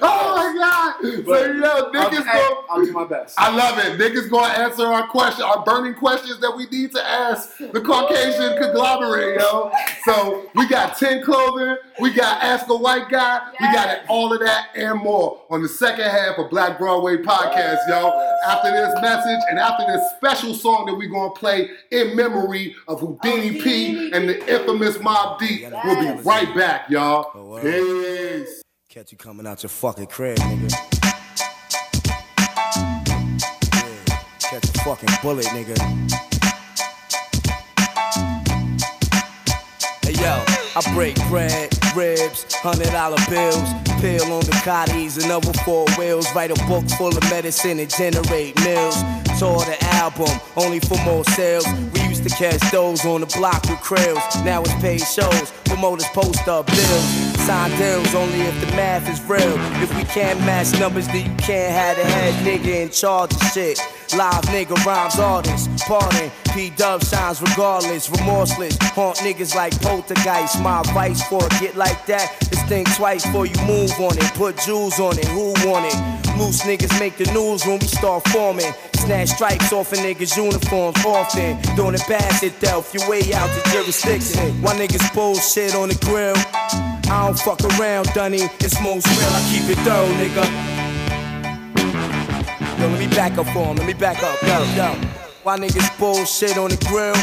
oh my God! So yo, Nick I'll, is hey. I'll do my best. I love it. Nick is going to answer our question, our burning questions that we need to ask the Caucasian conglomerate, yo. So we got 10 clothing, we got Ask a White Guy, we got it, all of that and more on the second half of Black Broadway Podcast, yo. After this message and after this special song that we're going to play in memory of Houdini P and the infamous Mobb Deep, we'll be right back, y'all. Oh, wow. Peace. Catch you coming out your fucking crib, nigga. Fucking bullet, nigga. Hey yo, I break bread, ribs, hundred dollar bills, pill on the cotties another four wheels. Write a book full of medicine and generate mills. Tour the album, only for more sales. We used to to catch those on the block with krills. Now it's paid shows, promoters post up bills. Sign deals only if the math is real. If we can't match numbers, then you can't have the head nigga in charge of shit. Live nigga rhymes artists, pardon. P Dub shines regardless, remorseless. Haunt niggas like poltergeist. My advice for a get like that is think twice before you move on it. Put jewels on it, who want it? Loose niggas make the news when we start forming. Snatch stripes off a niggas' uniforms often. Doing it bad it Delph, your way out the jurisdiction. Why niggas bullshit on the grill? I don't fuck around, Dunny. It's most real, I keep it thorough, nigga. Yo, let me back up for him. Let me back up. Yo, yo. Why niggas bullshit on the grill?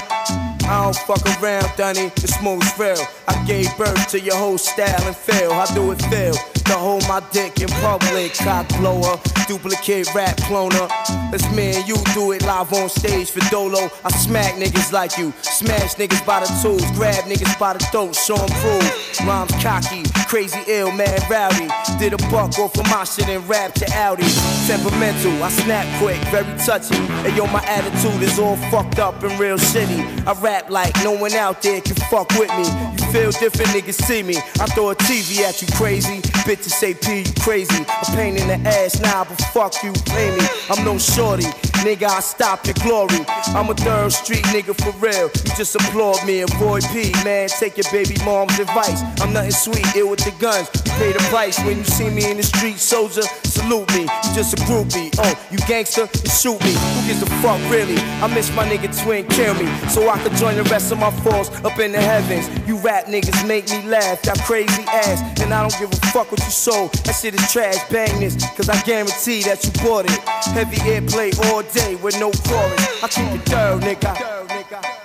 I don't fuck around, Dunny. It's most real. I gave birth to your whole style and feel. I do it feel? To hold my dick in public, cock blower, duplicate rap cloner. Let's you do it live on stage for Dolo. I smack niggas like you, smash niggas by the tools, grab niggas by the throat, show 'em prove. Rhymes cocky, crazy ill, mad rowdy. Did a buck off of my shit and rap to Audi. Temperamental, I snap quick, very touchy. And yo, my attitude is all fucked up and real shitty. I rap like no one out there can fuck with me. You feel different, niggas see me. I throw a TV at you crazy. Bitches say P, you crazy. A pain in the ass, nah, but fuck you, pay me. I'm no shorty, nigga, I stop your glory. I'm a third street nigga for real. You just applaud me, avoid P, man. Take your baby mom's advice. I'm nothing sweet, ill with the guns. You pay the price when you see me in the street, soldier. Salute me, you just a groupie. Oh, you gangster, you shoot me. Who gives a fuck, really? I miss my nigga twin, kill me. So I could join the rest of my force up in the heavens. You rap niggas make me laugh, that crazy ass. And I don't give a fuck what you sold. That shit is trash, bang this, cause I guarantee that you bought it. Heavy airplay all day with no chorus. I keep it thorough, nigga.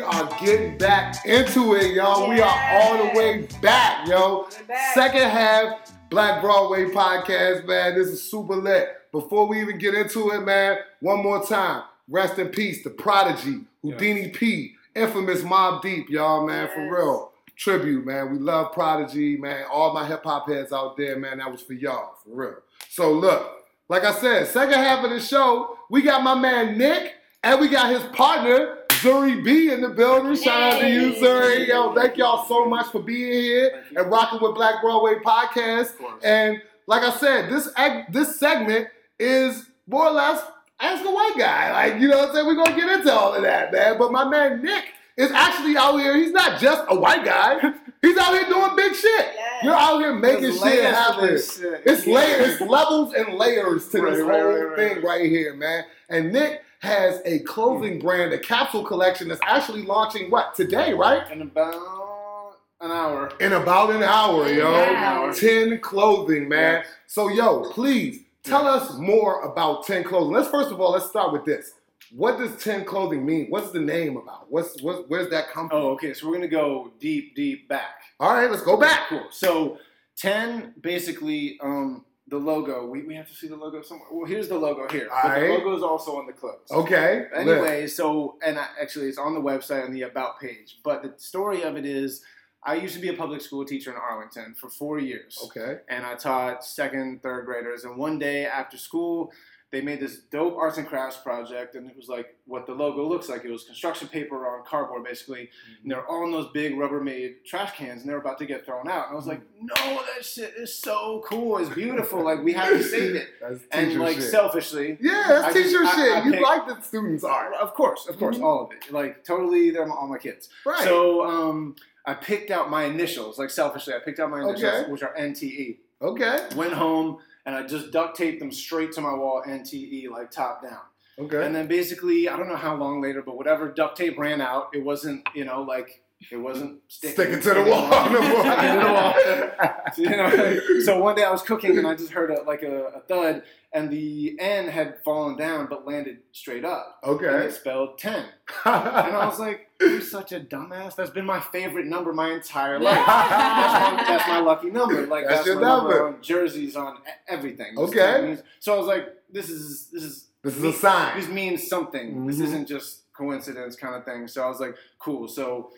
We are getting back into it, y'all. We are all the way back, yo. back. Second half, Black Broadway podcast, man. This is super lit. Before we even get into it, man, one more time. Rest in peace, the prodigy, Houdini P, infamous Mobb Deep, y'all, man, for real. Tribute, man. We love Prodigy, man. All my hip hop heads out there, man. That was for y'all, for real. So look, like I said, second half of the show, we got my man Nick, and we got his partner, Zuri B in the building. Shout out to you, Zuri. Yo, thank y'all so much for being here and rocking with Black Broadway Podcast. And like I said, this eg- this segment is more or less ask a white guy. Like, you know what I'm saying? We're gonna get into all of that, man. But my man Nick is actually out here. He's not just a white guy. <laughs> He's out here doing big shit. Yes. You're out here making shit happen. shit. It's layers, it's <laughs> levels and layers to Right, this right, whole right, right, thing right. right here, man. And Nick has a clothing brand, a capsule collection that's actually launching what today, right? In about an hour. In about an hour, yo. Wow. Ten clothing, man. So, yo, please tell us more about Ten Clothing. Let's first of all let's start with this. What does Ten Clothing mean? What's the name about? What's what, where's that come from? Oh, okay. So we're gonna go deep, deep back. All right, let's go back. Cool. So ten, basically, um, the logo. We, we have to see the logo somewhere. Well, here's the logo here. But Alright. the logo is also on the clothes. Okay. Anyway, so and I, actually, it's on the website on the about page. But the story of it is, I used to be a public school teacher in Arlington for four years. Okay. and I taught second, third graders. And one day after school, they made this dope arts and crafts project, and it was like what the logo looks like. It was construction paper on cardboard, basically. And they're all in those big Rubbermaid trash cans, and they're about to get thrown out. And I was like, no, that shit is so cool. It's beautiful. Like we have to save it. <laughs> That's And like shit. selfishly, yeah, that's I teacher I- shit. I you picked- like the students' art. of course, of course, Mhm. all of it. Like totally, they're all my kids. Right. So um, I picked out my initials, like selfishly, I picked out my initials, Okay. which are NTE. okay. Went home and I just duct taped them straight to my wall, NTE, like top down. Okay. And then basically, I don't know how long later, but whatever duct tape ran out, it wasn't, you know, like it wasn't sticking, Sticking to the wall. no <laughs> more. Sticking to the wall. <laughs> So, you know, so one day I was cooking and I just heard a, like a, a thud, and the N had fallen down but landed straight up. Okay. And it spelled 10. <laughs> And I was like, you're such a dumbass. That's been my favorite number my entire <laughs> life. that's, my, that's my lucky number. Like That's that's, your my number. number. on jerseys, on e- everything. This Okay. means- So I was like, this is this is this is a sign. this means something. This Mhm. isn't just coincidence kind of thing. So I was like, cool. So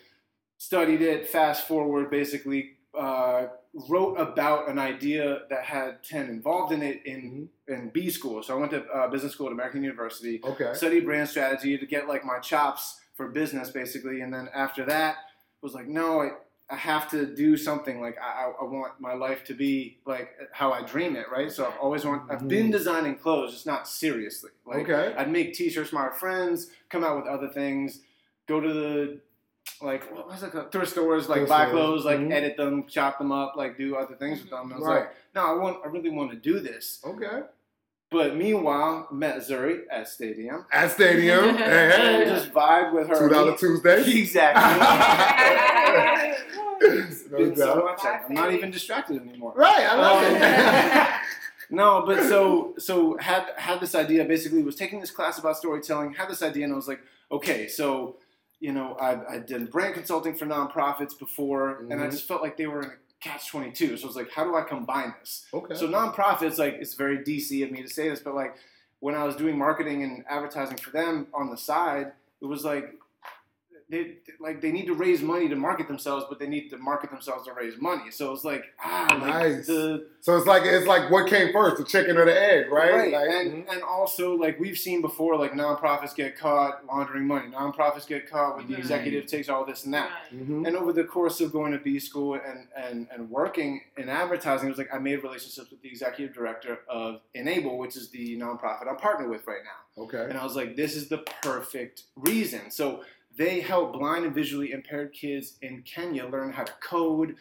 studied it. Fast forward, basically uh, wrote about an idea that had ten involved in it in in B school. So I went to uh, business school at American University. Okay. Studied brand strategy to get like my chops for business, basically. And then after that, was like, no, I, I have to do something. Like I, I- want my life to be like how I dream it, right? So I've always want. I've been designing clothes, just not seriously. Like Okay. I'd make T-shirts for my friends, come out with other things, go to the like what was it called? thrift stores, like Thrift buy stores, clothes, like mhm. edit them, chop them up, like do other things with them. And I was Right. like, no, I want, I really want to do this. Okay. But meanwhile, met Zuri at Stadium. At Stadium. <laughs> hey, And hey. just vibe with her. Two dollar Tuesday. Exactly. <laughs> <laughs> no Did so much. I'm not even distracted anymore. Right, I love Um, it. no, but so so had had this idea. Basically, was taking this class about storytelling. Had this idea, and I was like, okay, so you know, I I did brand consulting for nonprofits before, and I Mhm. just felt like they were in a catch twenty two. So it's like, how do I combine this? okay. So nonprofits, like it's very DC of me to say this, but like when I was doing marketing and advertising for them on the side, it was like they like they need to raise money to market themselves, but they need to market themselves to raise money. So it's like ah, like Nice. the So it's like it's like what came first, the chicken or the egg, right? right, Like, and and also like we've seen before, like nonprofits get caught laundering money. Nonprofits get caught with the Right. executive takes all this and that. mhm. And over the course of going to B school and, and, and working in advertising, it was like I made relationships with the executive director of inABLE, which is the nonprofit I'm partnered with right now. Okay. And I was like, this is the perfect reason. So they help blind and visually impaired kids in Kenya learn how to code,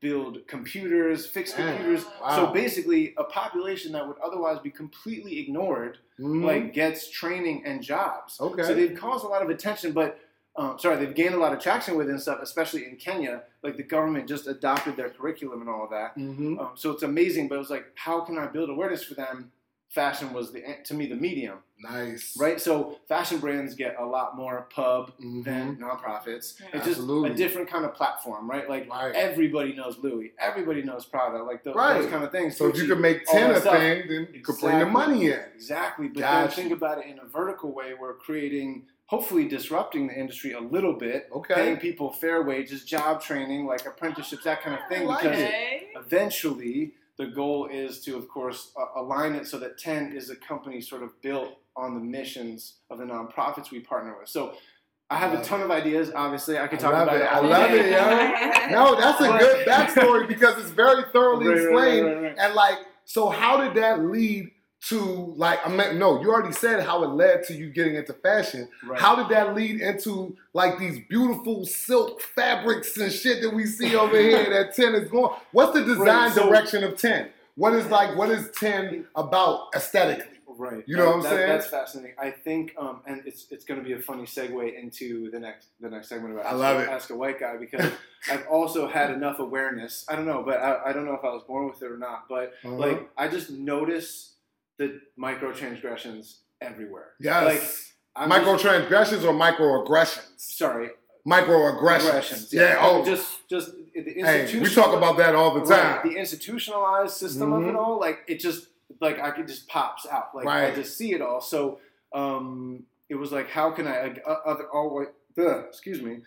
build computers, fix computers. Wow. So basically, a population that would otherwise be completely ignored, Mhm. like gets training and jobs. Okay. So they've caused a lot of attention, but um, sorry, they've gained a lot of traction with and stuff, especially in Kenya. Like the government just adopted their curriculum and all of that. Mhm. Um, so it's amazing, but it was like, how can I build awareness for them? Fashion was the to me the medium, Nice. right? So fashion brands get a lot more pub Mhm. than nonprofits. Yeah. It's just a different kind of platform, right? Like Right. everybody knows Louis, everybody knows Prada, like the, Right. those kind of things. So if you Gucci, could make ten a stuff. thing, then you could bring the money in. Exactly. But Gotcha. then think about it in a vertical way. We're creating, hopefully disrupting the industry a little bit, Okay. paying people fair wages, job training, like apprenticeships, that kind of thing. I like because it. Eventually the goal is to, of course, uh, align it so that 10 is a company sort of built on the missions of the nonprofits we partner with. So I have a Love ton of ideas, obviously. I could talk love about it. it. I love it, yo. <laughs> No, that's a good backstory because it's very thoroughly Right, right, explained. right, right, right. And like, so how did that lead to like? I mean, no, you already said how it led to you getting into fashion. Right. How did that lead into like these beautiful silk fabrics and shit that we see over here <laughs> that Ten is going? What's the design Right, so- direction of Ten? What is like? What is Ten about aesthetically? Right. You know what I'm That- saying? That's fascinating. I think, um, and it's it's going to be a funny segue into the next the next segment about I ask, love it. ask a white guy because <laughs> I've also had enough awareness. I don't know, but I, I don't know if I was born with it or not. But Uh-huh. like, I just notice the microtransgressions everywhere. Yes. Like, I'm Microtransgressions or microaggressions? just, sorry. Microaggressions. Aggressions. Yeah. Oh, just just the hey, we talk about that all the Right, time. the institutionalized system of Mhm. it all, like it just like I could just pops out. Like I Right. just see it all. So um, it was like, how can I uh, other all ugh, excuse me,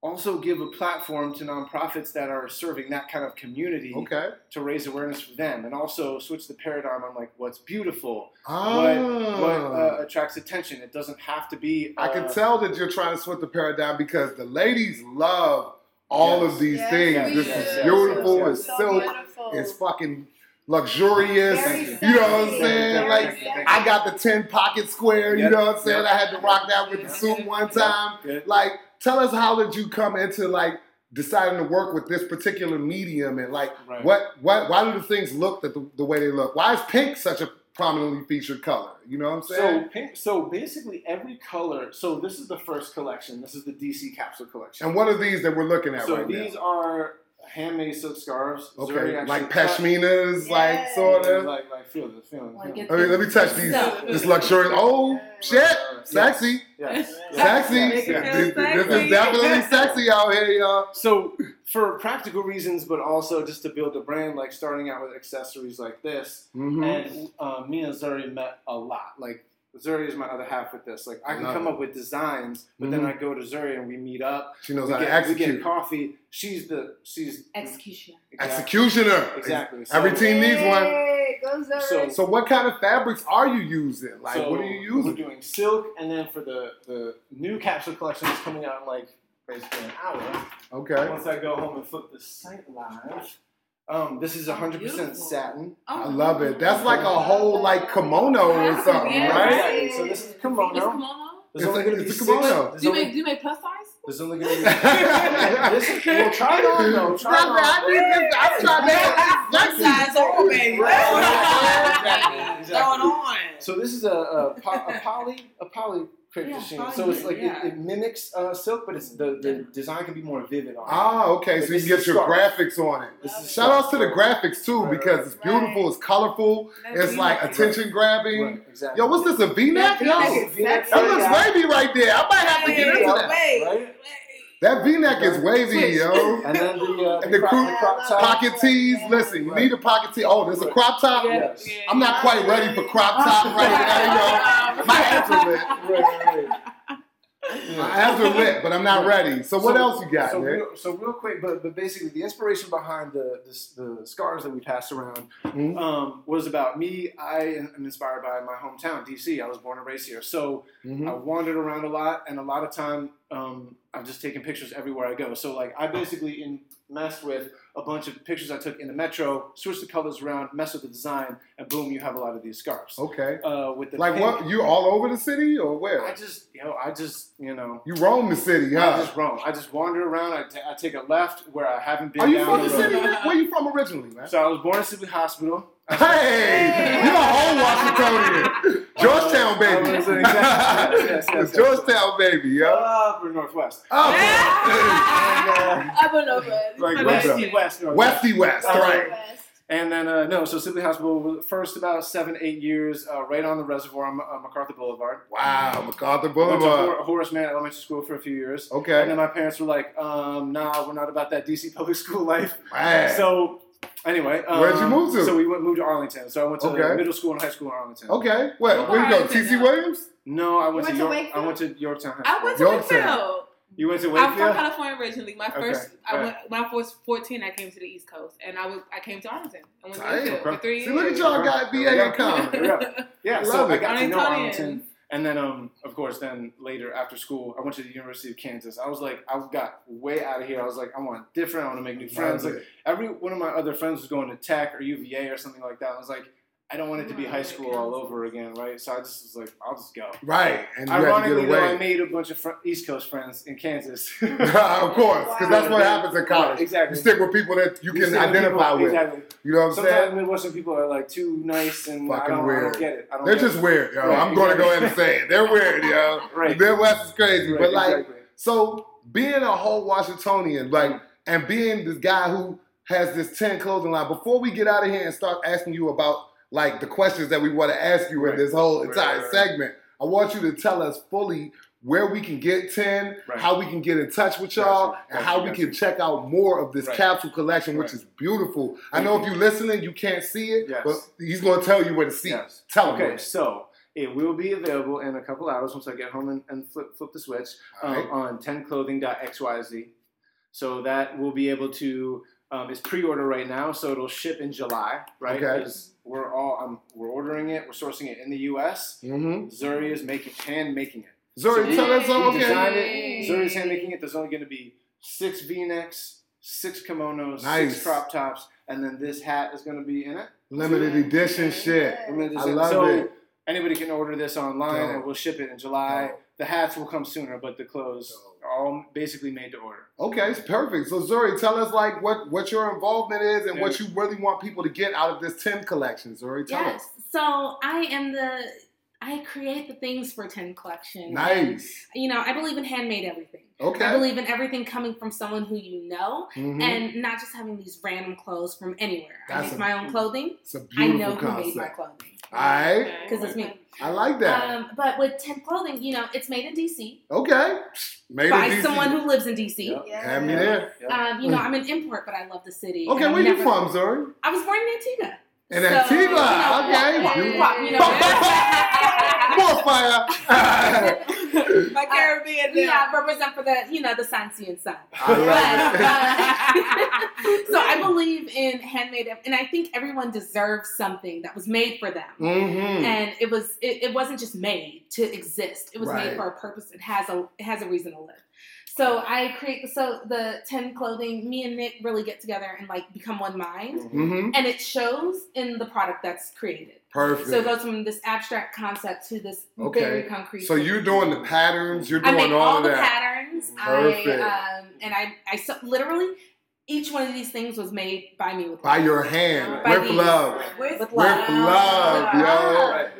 also give a platform to nonprofits that are serving that kind of community Okay. to raise awareness for them, and also switch the paradigm on like what's beautiful, Ah. what what uh, attracts attention. It doesn't have to be. I can uh, tell that you're trying to switch the paradigm because the ladies love all Yes. of these Yes, things. we This do. is beautiful. yes, It's So silk. beautiful. It's fucking luxurious. You know what I'm saying? Very Like sexy. I got the ten pocket square. You know what I'm saying? Yep. I had to rock that with the suit one time. Good. Like, tell us how did you come into like deciding to work with this particular medium and like Right. what what why do the things look the, the way they look? Why is pink such a prominently featured color? You know what I'm saying? So, pink, so basically, every color. So this is the first collection. This is the DC capsule collection. and what are these that we're looking at so right now? So these are handmade silk scarves. Okay, actually like cut- pashminas, like Yes. sort of. Like, like feel this, feel. Like it- this. I mean, let me touch these. This luxurious. Oh shit, Yes. sexy, Yes. <laughs> sexy. Make it This, feel this is definitely <laughs> sexy out here, y'all. So for practical reasons, but also just to build a brand, like starting out with accessories like this, Mhm. and uh, me and Zuri met a lot. Like Zuri is my other half with this. Like I can Love come it. up with designs, but then Mhm. I go to Zuri and we meet up. She knows we how to get, we get coffee. She's the she's Execution. exactly- Executioner. Exactly. Every So- team needs one. Hey, go Zuri. So- So what kind of fabrics are you using? Like So what are you using? We're using? doing silk, and then for the the new capsule collection is coming out in like basically an hour. Okay. Once I go home and flip the site live. Um, this is 100% Beautiful. satin. Oh, I love it. That's like a whole like kimono or something, Yeah, right? Exactly. So this is It's kimono. kimono. There's It's only a- going to be it's a kimono. There's Do you only, make do you make plus size? There's only going to be. <laughs> this is, well, try it on though. Try it on. I need this. I'm trying to One size on, baby. Exactly, exactly. Going on. So this is a, a, a poly a poly crepe Yeah, machine. So it's like yeah. it, it mimics uh, silk, but it's the, the design can be more vivid on it. Ah, okay. So you can get your scarf. graphics on it. This Shout outs to the graphics too Right, because it's beautiful, it's colorful, it's like attention grabbing. Right, exactly. Yo, what's this? A V-neck? That Yo, V-neck is that looks yeah. wavy right there. I might have to get into that. Wait, Right? That V-neck is wavy, yo. And then <laughs> the, uh, And the crop, crew- the crop top. Pocket tees. Listen, you need a pocket tee. Oh, there's a crop top. Yes. I'm not quite ready for crop top right now, yo. My hands are lit. Right, right, right. My hands are but I'm not ready. So what else you got, so man? real, so real quick, but but basically the inspiration behind the the, the scarves that we passed around Mhm. um, was about me. I am inspired by my hometown, DC. I was born and raised here, so Mhm. I wandered around a lot, and a lot of time um, I'm just taking pictures everywhere I go. So like I basically in, messed with a bunch of pictures I took in the metro, switched the colors around, messed with the design, and boom, you have a lot of these scarves. Okay. Uh, with the Like pink- what? You all over the city or where? I just you know I just you know. You roam the city, huh? I just roam. I just wander around. I I take a left where I haven't been. Are you down from the road. city? Where you from originally, man? So I was born in Sibley Hospital. Hey, you're a whole Washingtonian. <laughs> Georgetown, baby. exactly. Yes, yes, yes, yes. Georgetown, baby, yo. Upper Northwest. Oh, And, I don't know, but uh, like West Westy up. West. Northwest. Westy West, all right. And then uh, no, so Sibley Hospital was first about seven, eight years, uh, right on the reservoir on uh, MacArthur Boulevard. Wow, MacArthur Boulevard. Went to Horace Mann Elementary School for a few years. Okay. And then my parents were like, um, "Nah, we're not about that DC public school life." Man. So anyway, um, Where'd you move to? So we went moved to Arlington. So I went to Okay. middle school and high school in Arlington. Okay. What? Where you go? TC. Williams? No, I went, You to went to York. I went to Yorktown High School. I went to Yorktown. Wakefield. You went to Wakefield. I'm from California originally. My Okay, first, I right. went, when I was 14, I came to the East Coast, and I was I came to Arlington. I went to Nice. Wakefield for three See, years. look at y'all got BA in common. Yeah. Yeah, I so love I it. got to know Arlington, and then um, of course, then later after school, I went to the University of Kansas. I was like, I got way out of here. I was like, I want different. I want to make new friends. Like every one of my other friends was going to Tech or UVA or something like that. I was like, I don't want it to be high school all over again, right? So I just was like, I'll just go. Right. And you had to Ironically, though, I made a bunch of fr- East Coast friends in Kansas. <laughs> of course, because that's what happens in college. Exactly. You stick with people that you You can identify people- with. Exactly. You know what I'm saying? Sometimes saying? Midwestern people are like too nice and I don't, I don't get it. I don't They're get just it. weird, yo. Right, I'm going to go ahead and say it. They're weird, yo. <laughs> Right. The Midwest is crazy. Right, but like, exactly. so being a whole Washingtonian, like, and being this guy who has this 10 clothing line, before we get out of here and start asking you about like the questions that we want to ask you Right. in this whole entire right, right. segment, I want you to tell us fully where we can get 10, Right. how we can get in touch with y'all, and how we can check out more of this Right. capsule collection, which Right. is beautiful. I know if you're listening, you can't see it, Yes. but he's going to tell you where to see Yes. it. Tell him. Okay, so it will be available in a couple hours once I get home and, and flip, flip the switch um, on 10clothing.xyz. So that will be able to, um, it's pre order right now, so it'll ship in July, right? Okay. We're all, um, we're ordering it, we're sourcing it in the US. Mm-hmm. Zuri is making, hand making it. Zuri, So tell us we all. designed Okay. it. Zuri's hand making it. There's only going to be six V-necks, six kimonos, Nice. six crop tops, and then this hat is going to be in it. Limited edition shit. Limited I love so it. Anybody can order this online, and we'll ship it in July. Dope. The hats will come sooner, but the clothes Dope. are all basically made to order. Okay, it's perfect. So Zuri, tell us like what what your involvement is and what you really want people to get out of this 10 collection. Zuri, tell Yes. us. So I am the I create the things for Ten Collection. Nice. And, you know, I believe in handmade everything. Okay. I believe in everything coming from someone who you know Mhm. and not just having these random clothes from anywhere. I make a- my own clothing. It's a I beautiful I know who made my concept. clothing. All right. Because it's me. I like that. Um, but with Ten Clothing, you know, it's made in DC okay. Made by in DC. someone who lives in DC. Yep. Have me there. Yep. Um, you know, <laughs> I'm an import, but I love the city. Okay, where I'm you never- from, Zuri? I was born in Antigua. And Antigua, you know, okay. walk- You- walk- you know, More fire. <laughs> My Caribbean. yeah, represent for the you know the Sansian side. I love. But, uh, <laughs> so I believe in handmade, and I think everyone deserves something that was made for them. Mm-hmm. And it was it, it wasn't just made to exist. It was Right. made for a purpose. It has a it has a reason to live. So I create so the ten clothing. Me and Nick really get together and like become one mind, Mm-hmm. and it shows in the product that's created. Perfect. So it goes from this abstract concept to this Okay. very concrete. So you're doing the patterns, you're doing I make all, all, of the that. patterns. Perfect. I um, and I I so, literally each one of these things was made by me with By love. your hand, By with love. With, With With love, yo.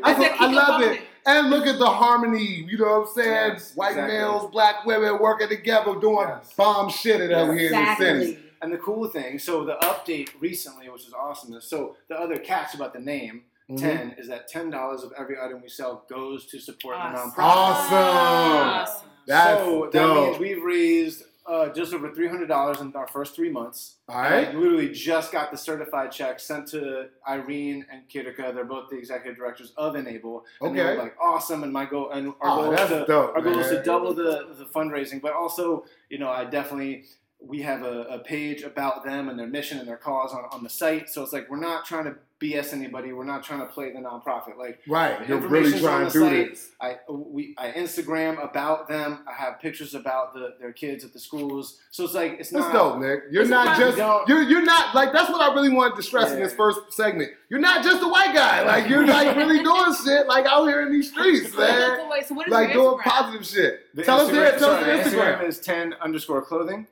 I, a I love it. And look at the harmony, you know what I'm saying? Yes, White exactly. males, black women working together doing Yes. bomb shit at over here in the city. And the cool thing, so the update recently, which is awesome, is so the other catch about the name Mhm. 10 is that ten dollars of every item we sell goes to support Awesome. the nonprofit. Awesome. Awesome. That's so that means we've raised uh, just over three hundred dollars in our first three months. All I literally just got the certified check sent to Irene and Kitika. They're both the executive directors of inABLE. And they Okay. like awesome. And my goal and our Oh, goal is to dope, our goal is to double the, the fundraising. But also, you know, I definitely we have a, a page about them and their mission and their cause on, on the site. So it's like we're not trying to BS anybody. We're not trying to play the nonprofit. Like Right. You're really trying on to the do site. this. I we I Instagram about them. I have pictures about the their kids at the schools. So it's like it's That's not dope, Nick. You're not not- just dope. you're you're not like that's what I really wanted to stress in this first segment. You're not just a white guy. Like you're like really <laughs> doing shit like out here in these streets, man. So wait, so what is Like doing positive shit. The Tell us Instagram- there. Tell us sorry, the Instagram. is ten underscore clothing.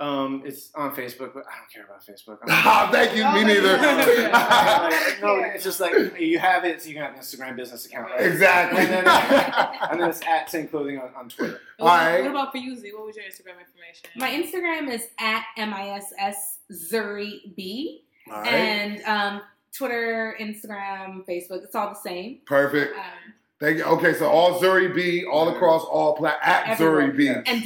Um, it's on Facebook, but I don't care about Facebook. <laughs> I'm- Ah, thank you. Me neither. <laughs> Like, no, it's just like <laughs> you have it, so you can have an Instagram business account, right? exactly. And then, and then it's at ten clothing on, on Twitter. What, All right. what about for you, Z? What was your Instagram information? My Instagram is at miss zuri b All right. and um, Twitter, Instagram, Facebook. It's all the same. Perfect. Um, Thank you. Okay, so all Zuri B, all across all plat at Everywhere. Zuri B. Yeah. and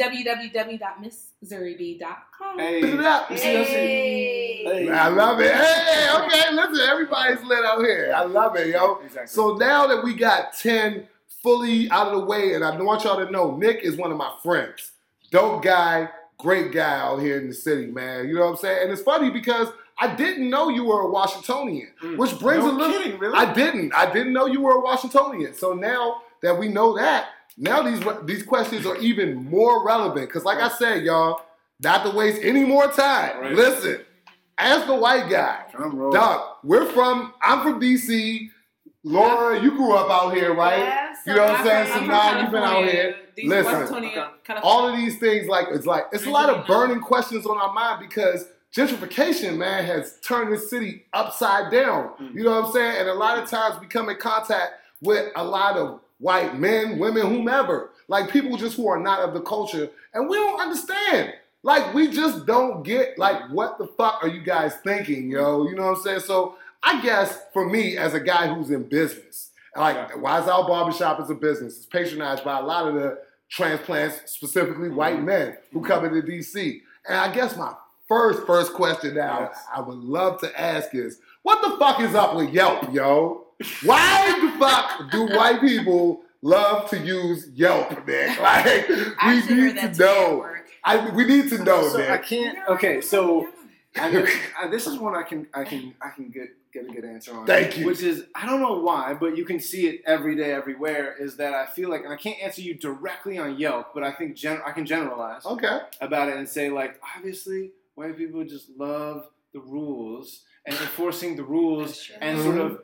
www.misszurib.com. Hey, Look at that. you see us in- Hey. Hey. I love it. Hey, okay, listen, everybody's lit out here. I love it, yo. Exactly. So now that we got 10 fully out of the way, and I want y'all to know Nick is one of my friends. Dope guy, great guy out here in the city, man. You know what I'm saying? And it's funny because I didn't know you were a Washingtonian, Mm. which brings no a little. kidding, really? I didn't. I didn't know you were a Washingtonian. So now that we know that, now these these questions are even more relevant. Because, like I said, y'all, not to waste any more time. Right. Listen, as the white guy, Doc, we're from. I'm from DC. Laura, you grew up out here, right? Yeah, You know what I'm saying? I'm So now you've been out here. These Listen, Washingtonian, Okay. All of these things, like it's like it's a lot of burning questions on our mind because gentrification, man, has turned this city upside down. Mm. You know what I'm saying? And a lot of times we come in contact with a lot of white men, women, whomever, like people just who are not of the culture, and we don't understand. Like we just don't get like what the fuck are you guys thinking, yo? You know what I'm saying? So I guess for me as a guy who's in business, like Wise Out Barbershop is a business. It's patronized by a lot of the transplants, specifically white mm-hmm. men who come into DC. And I guess my first first question now Yes. I would love to ask is, what the fuck is up with Yelp, yo? Why the fuck do white people love to use Yelp, man? <laughs> Like we actually heard need to know. I, we need to know, so I can't. Okay, so I know, this is one I can I can I can get get a good answer on. Thank you. Which is I don't know why, but you can see it every day, everywhere. Is that I feel like, and I can't answer you directly on Yelp, but I think gen- I can generalize Okay. about it and say like, obviously, white people just love the rules and enforcing the rules and sort Mhm. of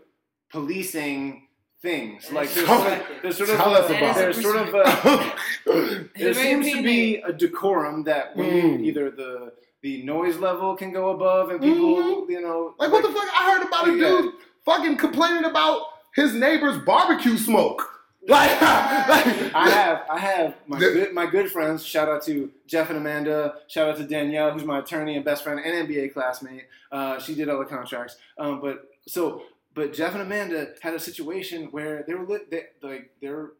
policing things. Like there's sort of, there's sort of a, there's sort of a, <laughs> there seems to be a decorum that when Mm. either the the noise level can go above and people Mhm. you know Like what the fuck? I heard about a Yeah. dude fucking complaining about his neighbor's barbecue smoke. Like, <laughs> like I have I have my The- good my good friends. Shout out to Jeff and Amanda. Shout out to Danielle, who's my attorney and best friend and MBA classmate. Uh, she did all the contracts. Um, but so but Jeff and Amanda had a situation where they were lit, they, like they're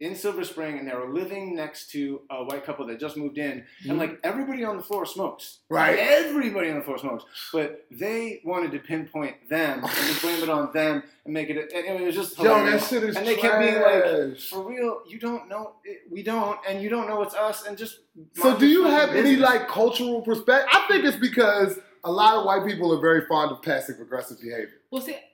in Silver Spring, and they were living next to a white couple that just moved in, Mhm. and like everybody on the floor smokes. Right. Everybody on the floor smokes, but they wanted to pinpoint them and just <laughs> blame it on them and make it. And it was just Yo, that shit is and they kept being like, "For real, you don't know. We don't, and you don't know it's us." And just So, do you have fucking any like cultural perspective? I think it's because a lot of white people are very fond of passive aggressive behavior. Well, see, I just-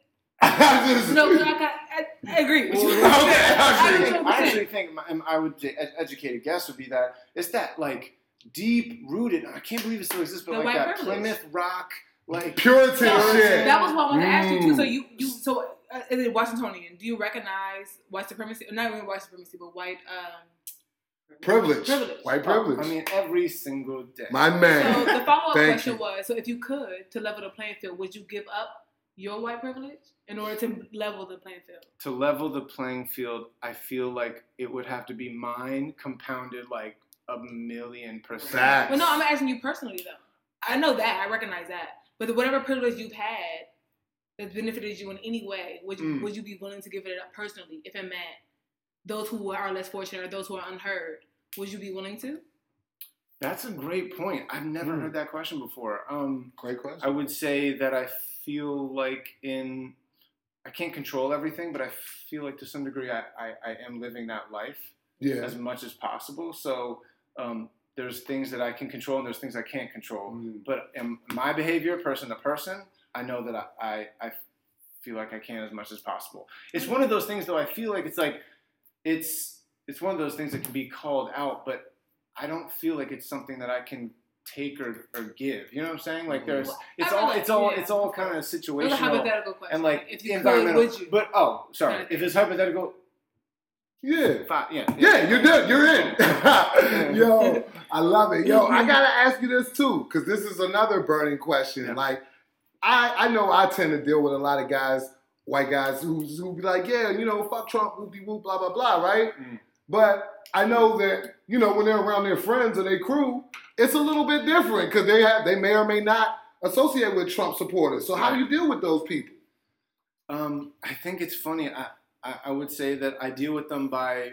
<laughs> no, 'cause I, got, I, I agree with you. Okay, <laughs> I, okay. think- I actually think my, I would say ed- educated guess would be that it's that like deep rooted. I can't believe it still exists, but The like that privilege. Plymouth Rock, like Puritan So, shit. That was what I wanted to ask you too. So Mm. you, you, so uh, is it Washingtonian? Do you recognize white supremacy? Not even white supremacy, but white um, privilege. Privilege. White privilege. I mean, every single day. My man. So the follow up question you. was: So if you could to level the playing field, would you give up your white privilege in order to level the playing field? to level the playing field, I feel like it would have to be mine compounded like a million percent. Facts. Well, no, I'm asking you personally though. I know that I recognize that, but whatever privilege you've had that benefited you in any way, would you, Mm. would you be willing to give it up personally if it meant those who are less fortunate or those who are unheard? Would you be willing to? That's a great point. I've never Mm. heard that question before. Um, Great question. I would say that I feel like in I can't control everything, but I feel like to some degree I, I, I am living that life yeah. as much as possible. So um, there's things that I can control and there's things I can't control. Mm. But in my behavior, person to person, I know that I, I, I feel like I can as much as possible. It's one of those things though, I feel like it's like it's it's one of those things that can be called out, but I don't feel like it's something that I can take or, or give. You know what I'm saying? Like there's it's all realize, it's all it's all kind of It was a situational hypothetical question. and like if you could, environmental. would you? But oh, sorry. Kinda If it's hypothetical, Yeah. fine, yeah, Yeah, you're done. You're in. <laughs> Yo, I love it. Yo, I gotta ask you this too, because this is another burning question. Yeah. Like, I I know I tend to deal with a lot of guys, white guys, who who be like, yeah, you know, fuck Trump, whoopie whoop, blah blah blah, right? Mm. But I know that you know when they're around their friends or their crew, it's a little bit different because they have they may or may not associate with Trump supporters. So how do you deal with those people? Um, I think it's funny. I, I, I would say that I deal with them by.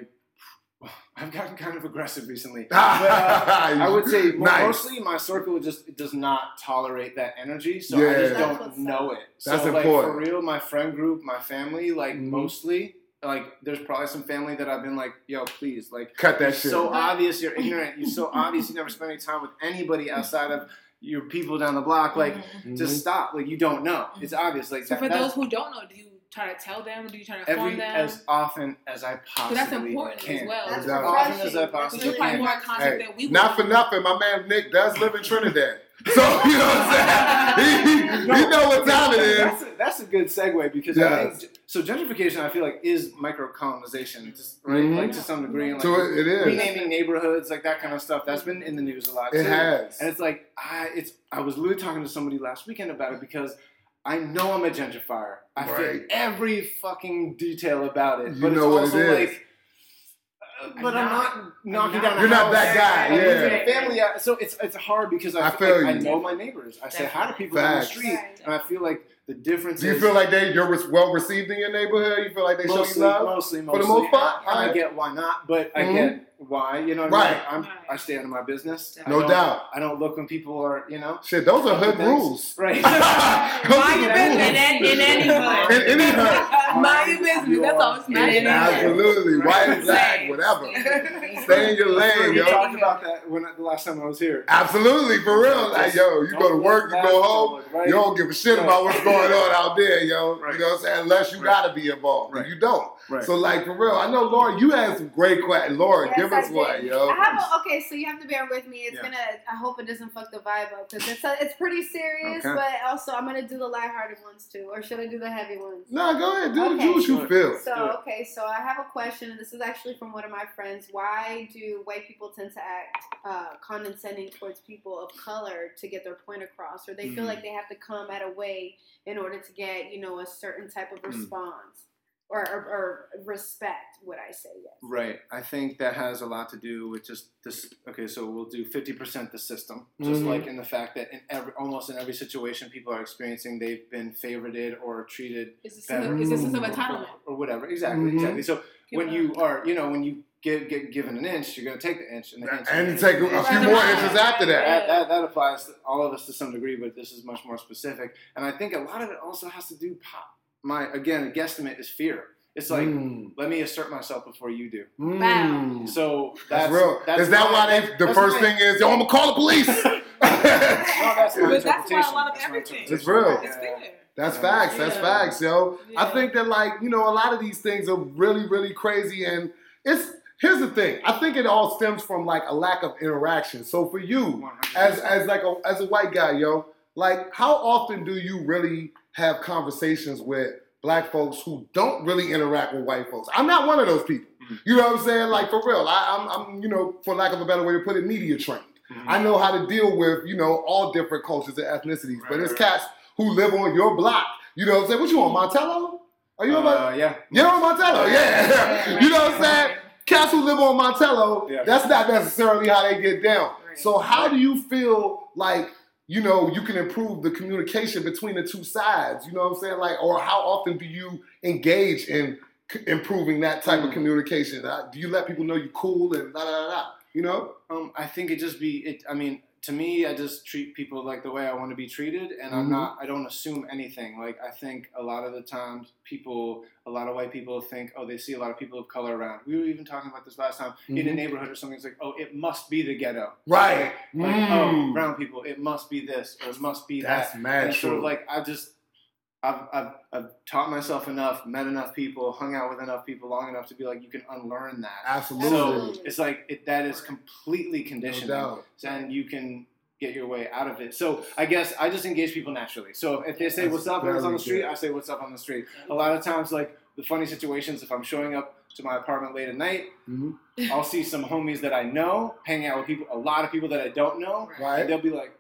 <sighs> I've gotten kind of aggressive recently. <laughs> But, uh, I would say Nice. mostly my circle just does not tolerate that energy, so Yeah. I just don't know it. So That's like important. for real, my friend group, my family, like Mhm. mostly, like there's probably some family that I've been like, yo, please, like Cut that it's shit. so obvious you're ignorant. You're so obvious you never spend any time with anybody outside of your people down the block. Like, Mhm. just stop. Like, you don't know. It's obvious. Like, So that- for those who don't know, do you try to tell them? Do you try to inform every them? as often as I So possibly that's important can. as well. That's as refreshing. often as I That's Because possibly you're probably can. more conscious Hey, than we Not for nothing, my man Nick does live in Trinidad. <laughs> So, you know what I'm saying? He, he know what time it is. That's a, that's a good segue because Yes. I think so. Gentrification, I feel like, is microcolonization, just, right? Mhm. Like to some degree, and like So it, is. renaming neighborhoods, like that kind of stuff. That's been in the news a lot. It too. has. And it's like I, it's. I was literally talking to somebody last weekend about it because I know I'm a gentrifier. I Right. fit every fucking detail about it. You but know what it's it also is. like. But I'm not knocking not- down. a You're not house. that guy, I live yeah. in a family, so it's it's hard because I, I feel feel like I know my neighbors. I say hi to people on the street, Right. and I feel like the difference Do you is feel like they you're well received in your neighborhood? You feel like they show mostly, you love? mostly, For mostly. the most part? And I get why not, but I Mhm. get why. You know what I mean? Right. I'm, Right. I stay out of my business. No don't- doubt. I don't look when people are, you know. Shit, those are hood Thanks. rules. <laughs> Right. <laughs> Those Mind are your business rules. in, any- in any hood. In any hood. <laughs> Mind your business. That's all. It's not in any hood. Absolutely. White, black, whatever. Stay in your lane, yo. we talked about that when the last time I was here. Absolutely, for real. Like, yo, you go to work, you go home, Right. you don't give a shit about what's going on out there, yo. Right. You know what I'm saying? Unless you Right. gotta be involved. Right. You don't. Right. So, like, for real, I know, Laura, you had some great questions. Laura, Yes, give us one, yo. I have a, okay, so you have to bear with me. It's Yeah. gonna. I hope it doesn't fuck the vibe up because it's it's pretty serious, Okay. but also I'm gonna do the lighthearted ones too, or should I do the heavy ones? No, go ahead. Do, Okay. do what you feel. So okay, so I have a question, and this is actually from one of my friends. Why do white people tend to act uh, condescending towards people of color to get their point across, or they feel Mm. like they have to come at a way in order to get you know a certain type of Mm. Response or, or, or respect? Would I say yes? Right. I think that has a lot to do with just this. Okay, so we'll do fifty percent the system, just Mhm. like in the fact that in every, almost in every situation people are experiencing, they've been favorited or treated Is this, better, is this of or- entitlement? or whatever. Exactly, Mhm. exactly. So when Keep you are, you know, when you get, get given an inch, you're gonna take the inch and the inch. And you take a, inch. a few more inches after that. That, that, that applies to all of us to some degree, but this is much more specific. And I think a lot of it also has to do. pop- My again, a guesstimate is fear. It's like Mm. let me assert myself before you do. Mm. So That's, that's, real. That's is that my- why they, the first my- thing is, yo, I'm gonna call the police? <laughs> No, <laughs> that's my But that's why a lot of That's everything. It's real. It's fair. That's facts. That's Yeah. facts, yo. I think that like you know a lot of these things are really really crazy, and it's here's the thing. I think it all stems from like a lack of interaction. So for you, as as like a as a white guy, yo, like how often do you really have conversations with black folks who don't really interact with white folks? I'm not one of those people. Mhm. You know what I'm saying? Like for real, I, I'm I'm you know for lack of a better way to put it, media trained. Mhm. I know how to deal with, you know, all different cultures and ethnicities. but it's right, cats who live on your block. You know what I'm saying? What you on, Montello? Are you on Uh, Montello? yeah. You're on Montello, yeah. <laughs> you know what I'm saying? Cats who live on Montello, Yeah. that's not necessarily how they get down. Right. So how do you feel like, you know, you can improve the communication between the two sides? You know what I'm saying? Like, or how often do you engage in c- improving that type of Mm. communication? Uh, do you let people know you're cool and da da da? You know? Um, I think it just be it. I mean, to me, I just treat people like the way I want to be treated, and I'm Mhm. not. I don't assume anything. Like I think a lot of the times, people, a lot of white people think, oh, they see a lot of people of color around. We were even talking about this last time in a Mhm. neighborhood or something. It's like, oh, it must be the ghetto. Right. Like, Mm. oh, brown people, it must be this or it must be That's that. mad and it's sort of like I just. I've, I've, I've taught myself enough, met enough people, hung out with enough people long enough to be like, you can unlearn that. Absolutely. So it's like it, that is completely no conditioning, doubt. and you can get your way out of it. So I guess I just engage people naturally. So if they say That's "What's up?" and it's on the street, good. I say "What's up?" on the street. A lot of times, like the funny situations, if I'm showing up to my apartment late at night, Mhm. I'll see some homies that I know hanging out with people, a lot of people that I don't know, Right. and they'll be like,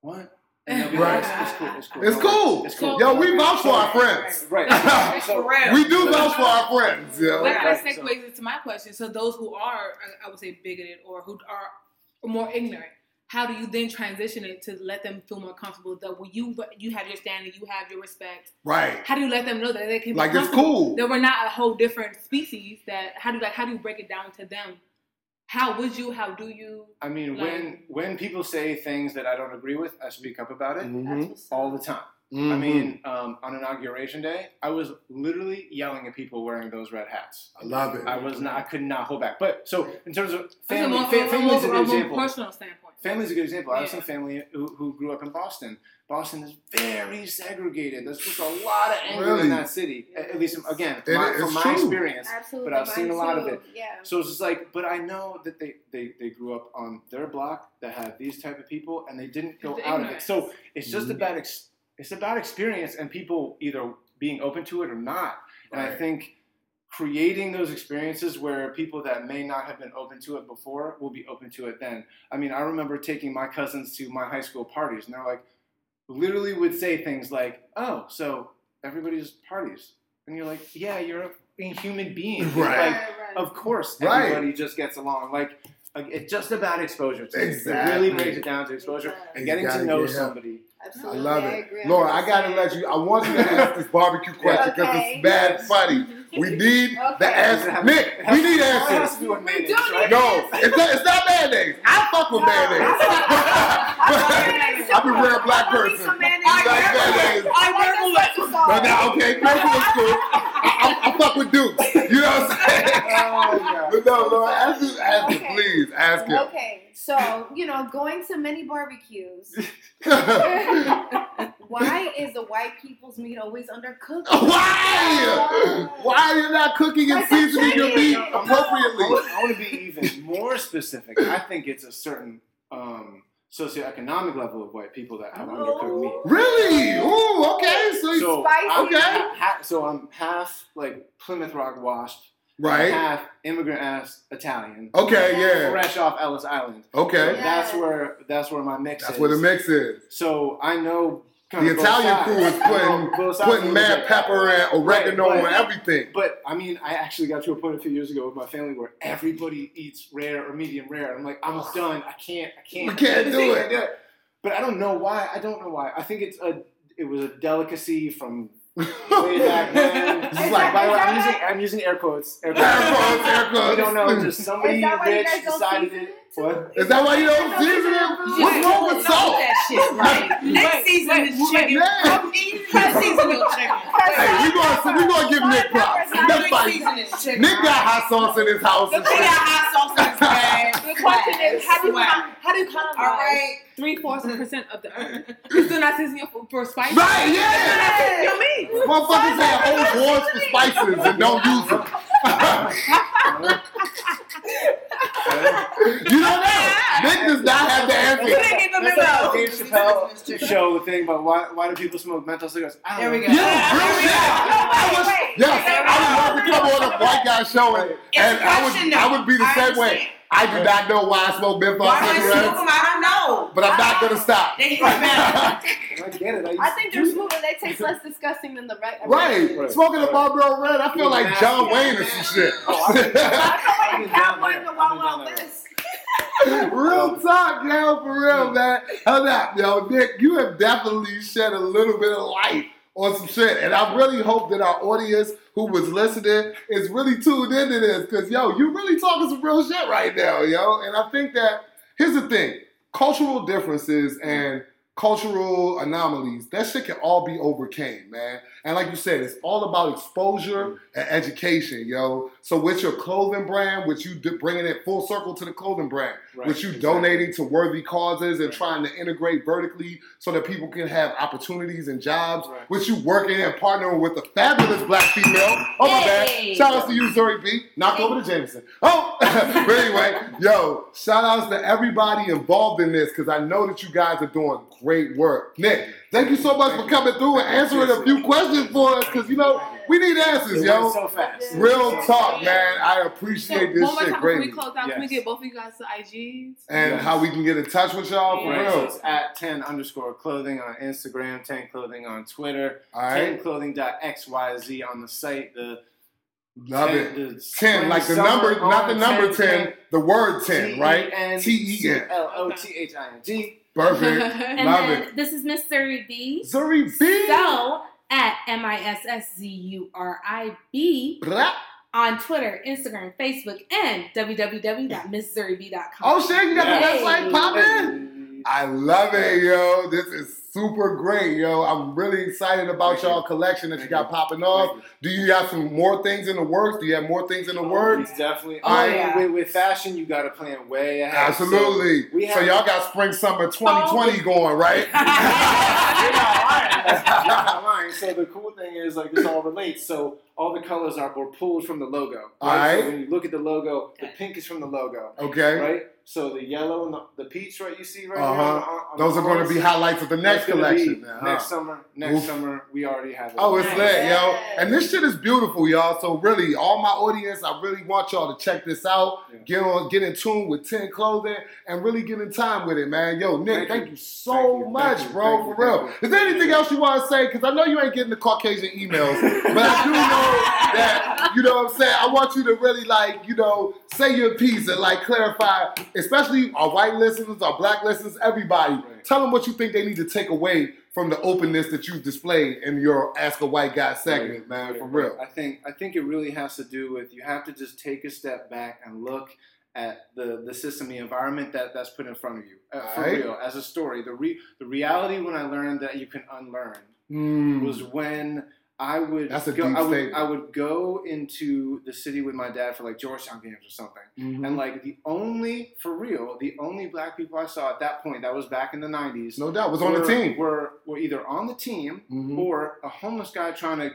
"What?" And they'll Right. like, "It's cool. It's cool. It's don't cool. It's cool." Yo, we vouch for our friends. Right. So- For. We do vouch for our friends. That Yo. Right, kind of right, so- segues into my question. So those who are, I- I would say, bigoted or who are more ignorant, how do you then transition it to let them feel more comfortable that when you you have your standing, you have your respect? Right. How do you let them know that they can be Like it's cool. that we're not a whole different species? That how do like how do you break it down to them? How would you? How do you? I mean, Like- when when people say things that I don't agree with, I speak up about it Mhm. All the time. I Mhm. mean, um, on inauguration day, I was literally yelling at people wearing those red hats. I love it. I was not. I could not hold back. But so in terms of family, a, fa- from a family is a a more example. personal standpoint. Family's a good example. I have Yeah. some family who, who grew up in Boston. Boston is very segregated. There's just a lot of anger Really? in that city. At at least, again, It- my, it's from my true. experience. Absolutely. But I've seen a lot of it. Yeah. So it's just like, but I know that they, they, they grew up on their block that had these type of people, and they didn't go The out of it. So it's just Mhm. about ex- it's about experience and people either being open to it or not. And I think creating those experiences where people that may not have been open to it before will be open to it then. I mean, I remember taking my cousins to my high school parties, and they're like, literally would say things like, "Oh, so everybody just parties," and you're like, "Yeah, you're a human being, <laughs> Right. Like, of course, Right. everybody just gets along. Like, like it's just about exposure. To me. It Exactly. really breaks it down to exposure and getting to know get help. somebody. I love I it. agree Laura, I gotta let you, I want you to ask this barbecue question <laughs> because Okay. it's bad funny. <laughs> We need the <laughs> Okay. answer. Nick, we need It answers. to do with We do right? need No, it's not, it's not mayonnaise. I fuck with No. mayonnaise. I'm a rare black person. Some mayonnaise. Like mayonnaise? I like the special sauce. No, no, okay, careful is cool. I, I, I fuck with Duke. You know what I'm saying? <laughs> Oh, But no, no, ask him, ask him, Okay. please, ask him. Okay, so you know, going to many barbecues, <laughs> why is the white people's meat always undercooked? <laughs> Why? Why are you not cooking and Like seasoning your meat chicken. I appropriately? want, I want to be even more specific. I think it's a certain um, socioeconomic level of white people that have oh. undercooked meat. Really? Ooh, okay. So, So, Spicy. I'm, Okay. ha- ha- so I'm half like Plymouth Rock washed, right? half immigrant ass Italian, Okay, yeah. fresh off Ellis Island. So Okay. That's where that's where my mix That's is. where the mix is. So I know kind The Italian sides. crew is <laughs> putting both sides a putting mad pepper and oregano Right, but- everything. But I mean, I actually got to a point a few years ago with my family where everybody eats rare or medium rare. I'm like, I'm done. I can't. I can't. We can't do it. But I don't know why. I don't know why. I think it's a. It was a delicacy from Way back then. <laughs> This is By the way, I'm using, I'm using air quotes. Air Air quotes, air quotes. <laughs> We don't know. Just somebody Is that why you rich decided season it. it? What? Is that why you don't season it? What's wrong with salt? that shit, right? Next season is chicken. Yeah. Come eat, come season your chicken. Hey, we gonna we gonna give Nick props. That's Next like season is chicken. Nick got hot sauce in his house. Look, we got hot sauce bag. <laughs> The question is, how do you Swag. how do you colonize All right. three fourths percent of the earth? <laughs> You still not seasoning your food for spice. Right, yeah. You know me. Motherfuckers say hold horns for spices and don't use them. You don't know. Nick does not have the answer. Couldn't get the That's like memo. the Dave Chappelle show the thing about why why do people smoke menthol cigarettes? I There don't we know. go. Yeah, real shit. I was, yes, I would love to come on a white guy show and, and I would I would be the same way. Understand. I do not know why I smoke menthol Why do I smoke cigarettes, them? I don't know. but I'm not gonna stop. They hit me back. I get it. I, I think they're do smoother. They taste less disgusting than the red. Right, Right. smoking a Marlboro Red, I feel like John Wayne or some shit. Oh, I- <laughs> I I've feel like a cowboy in the I've Wild been down Wild. West. <laughs> real talk, yo, for real, man. Hold up, yo, Nick, you have definitely shed a little bit of light on some shit, and I really hope that our audience who was listening is really tuned into this, because yo, you really talking some real shit right now, yo. And I think that here's the thing: cultural differences and cultural anomalies, that shit can all be overcame, man. And like you said, it's all about exposure and education, yo. So with your clothing brand, which you bringing it full circle to the clothing brand, Right, which you exactly. donating to worthy causes and Right. trying to integrate vertically so that people can have opportunities and jobs, Right. which you working and partnering with a fabulous black female. Oh my Hey. bad. Shout outs to you, Zuri B. Knock over to Jameson. Oh, <laughs> but anyway, yo, shout outs to everybody involved in this because I know that you guys are doing great work. Nick, thank you so much for coming through and answering a few questions for us because you know we need answers, yo. so fast. Real talk, man. I appreciate So appreciate one more shit time before we close out, can we get both of you guys to IGs? And Yes. how we can get in touch with y'all for Right, so real. it's at 10 underscore clothing on Instagram, 10 clothing on Twitter, All right, 10clothing.xyz on the site. The love 10, it. the 10, like the number, not the number 10, the word 10, right? T-E-N- T-E-N. C-L-O-T-H-I-N-G. Perfect. <laughs> And Love then it. this is Miss Zuri B. Zuri B. So at M I S S Z U R I B on Twitter, Instagram, Facebook, and www.misszurib.com. Oh shit, you got the Hey. website popping? I love it, yo. This is super great, yo. I'm really excited about Thank you. y'all collection that you got you. popping off. Do you have some more things in the works? Do you have more things in the works? Definitely. Oh, I mean, yeah. with, with fashion, you got to plan way ahead. Absolutely. So, we So y'all got spring summer 2020 going, right? <laughs> You're not lying. <laughs> You're not lying. So the cool thing is, like, this all relates. So all the colors are were pulled from the logo. All So right. when you look at the logo, the pink is from the logo, Okay. right? So the yellow and the, the peach, right? You see right Uh-huh. here. on- on Those the are going to be highlights of the next That's gonna be collection. now, huh? Next summer. Next Oof. summer, we already have it. Oh, it's Nice. lit, yo. And this shit is beautiful, y'all. So really, all my audience, I really want y'all to check this out. Yeah. Get on, get in tune with 10 Clothing and really get in time with it, man. Yo, Nick, thank, Thank you. you. so Thank you. much, Thank bro, you. for real. Thank Is there anything else you want to say? Because I know you ain't getting the Caucasian emails, but I do know that, you know what I'm saying? I want you to really, like, you know, say your piece and, like, clarify, especially our white listeners, our black listeners, everybody. Right. Tell them what you think they need to take away from the openness that you've displayed in your Ask a White Guy segment, man, for real. I think I think it really has to do with you have to just take a step back and look at the the system, the environment that that's put in front of you. Uh, for Alright. real, as a story, the re, the reality when I learned that you can unlearn Mm. was when I would That's a go, deep I would, statement. I would go into the city with my dad for like Georgetown games or something. Mhm. And like the only, for real, the only black people I saw at that point, that was back in the 90s, no doubt, was on the team. Were, were either on the team Mhm. or a homeless guy trying to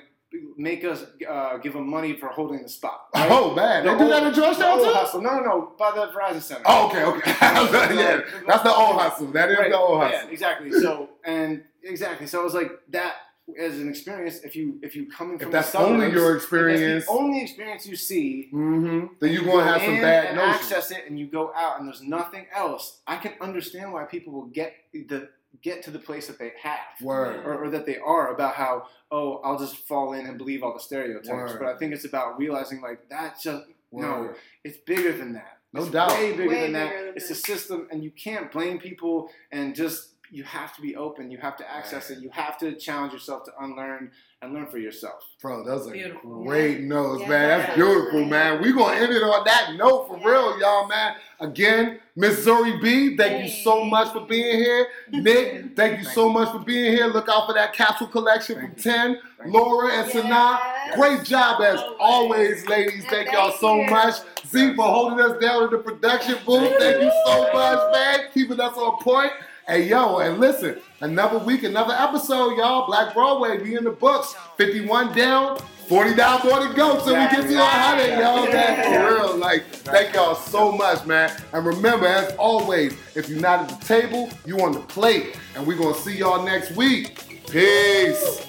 make us uh, give him money for holding the spot. right? Oh, man. They The do that old- in Georgetown, the old too? hustle. No, no, no, by the Verizon Center. Oh, okay, okay. <laughs> yeah, that's the old hustle. That is Right, the old Yeah, hustle. exactly. So and exactly. So I was like that as an experience. If you if you coming If from that's the only your if that's experience, the only experience you see. mm-hmm, then you're you going to have some in bad and notions. access it, and you go out, and there's nothing else. I can understand why people will get the get to the place that they have. Word. or, or that they are about how oh I'll just fall in and believe all the stereotypes. Word. But I think it's about realizing like that's just no, it's bigger than that. No it's doubt. way bigger Way than that. than it's that. a system, and you can't blame people and just you have to be open. You have to access it. You have to challenge yourself to unlearn and learn for yourself. Bro, those are Beautiful. great notes, Yeah. man. That's beautiful, man. We're going to end it on that note for Yeah. real, y'all, man. Again, Miss Zuri B, thank you so much for being here. Nick, <laughs> thank you so much for being here. Look out for that capsule collection from Thank you. 10. Thank. Laura and Yes. Sanaa, great job as always, ladies. Yeah, Thank y'all so you. much. Z for holding us down in the production booth. Thank you so much, man. Keeping us on point. Hey, yo, and listen, another week, another episode, y'all. Black Broadway, be in the books. 51 down, 40 down, more to go So we get to 100, y'all, man. For real, like, thank y'all so much, man. And remember, as always, if you're not at the table, you on the plate. And we're going to see y'all next week. Peace.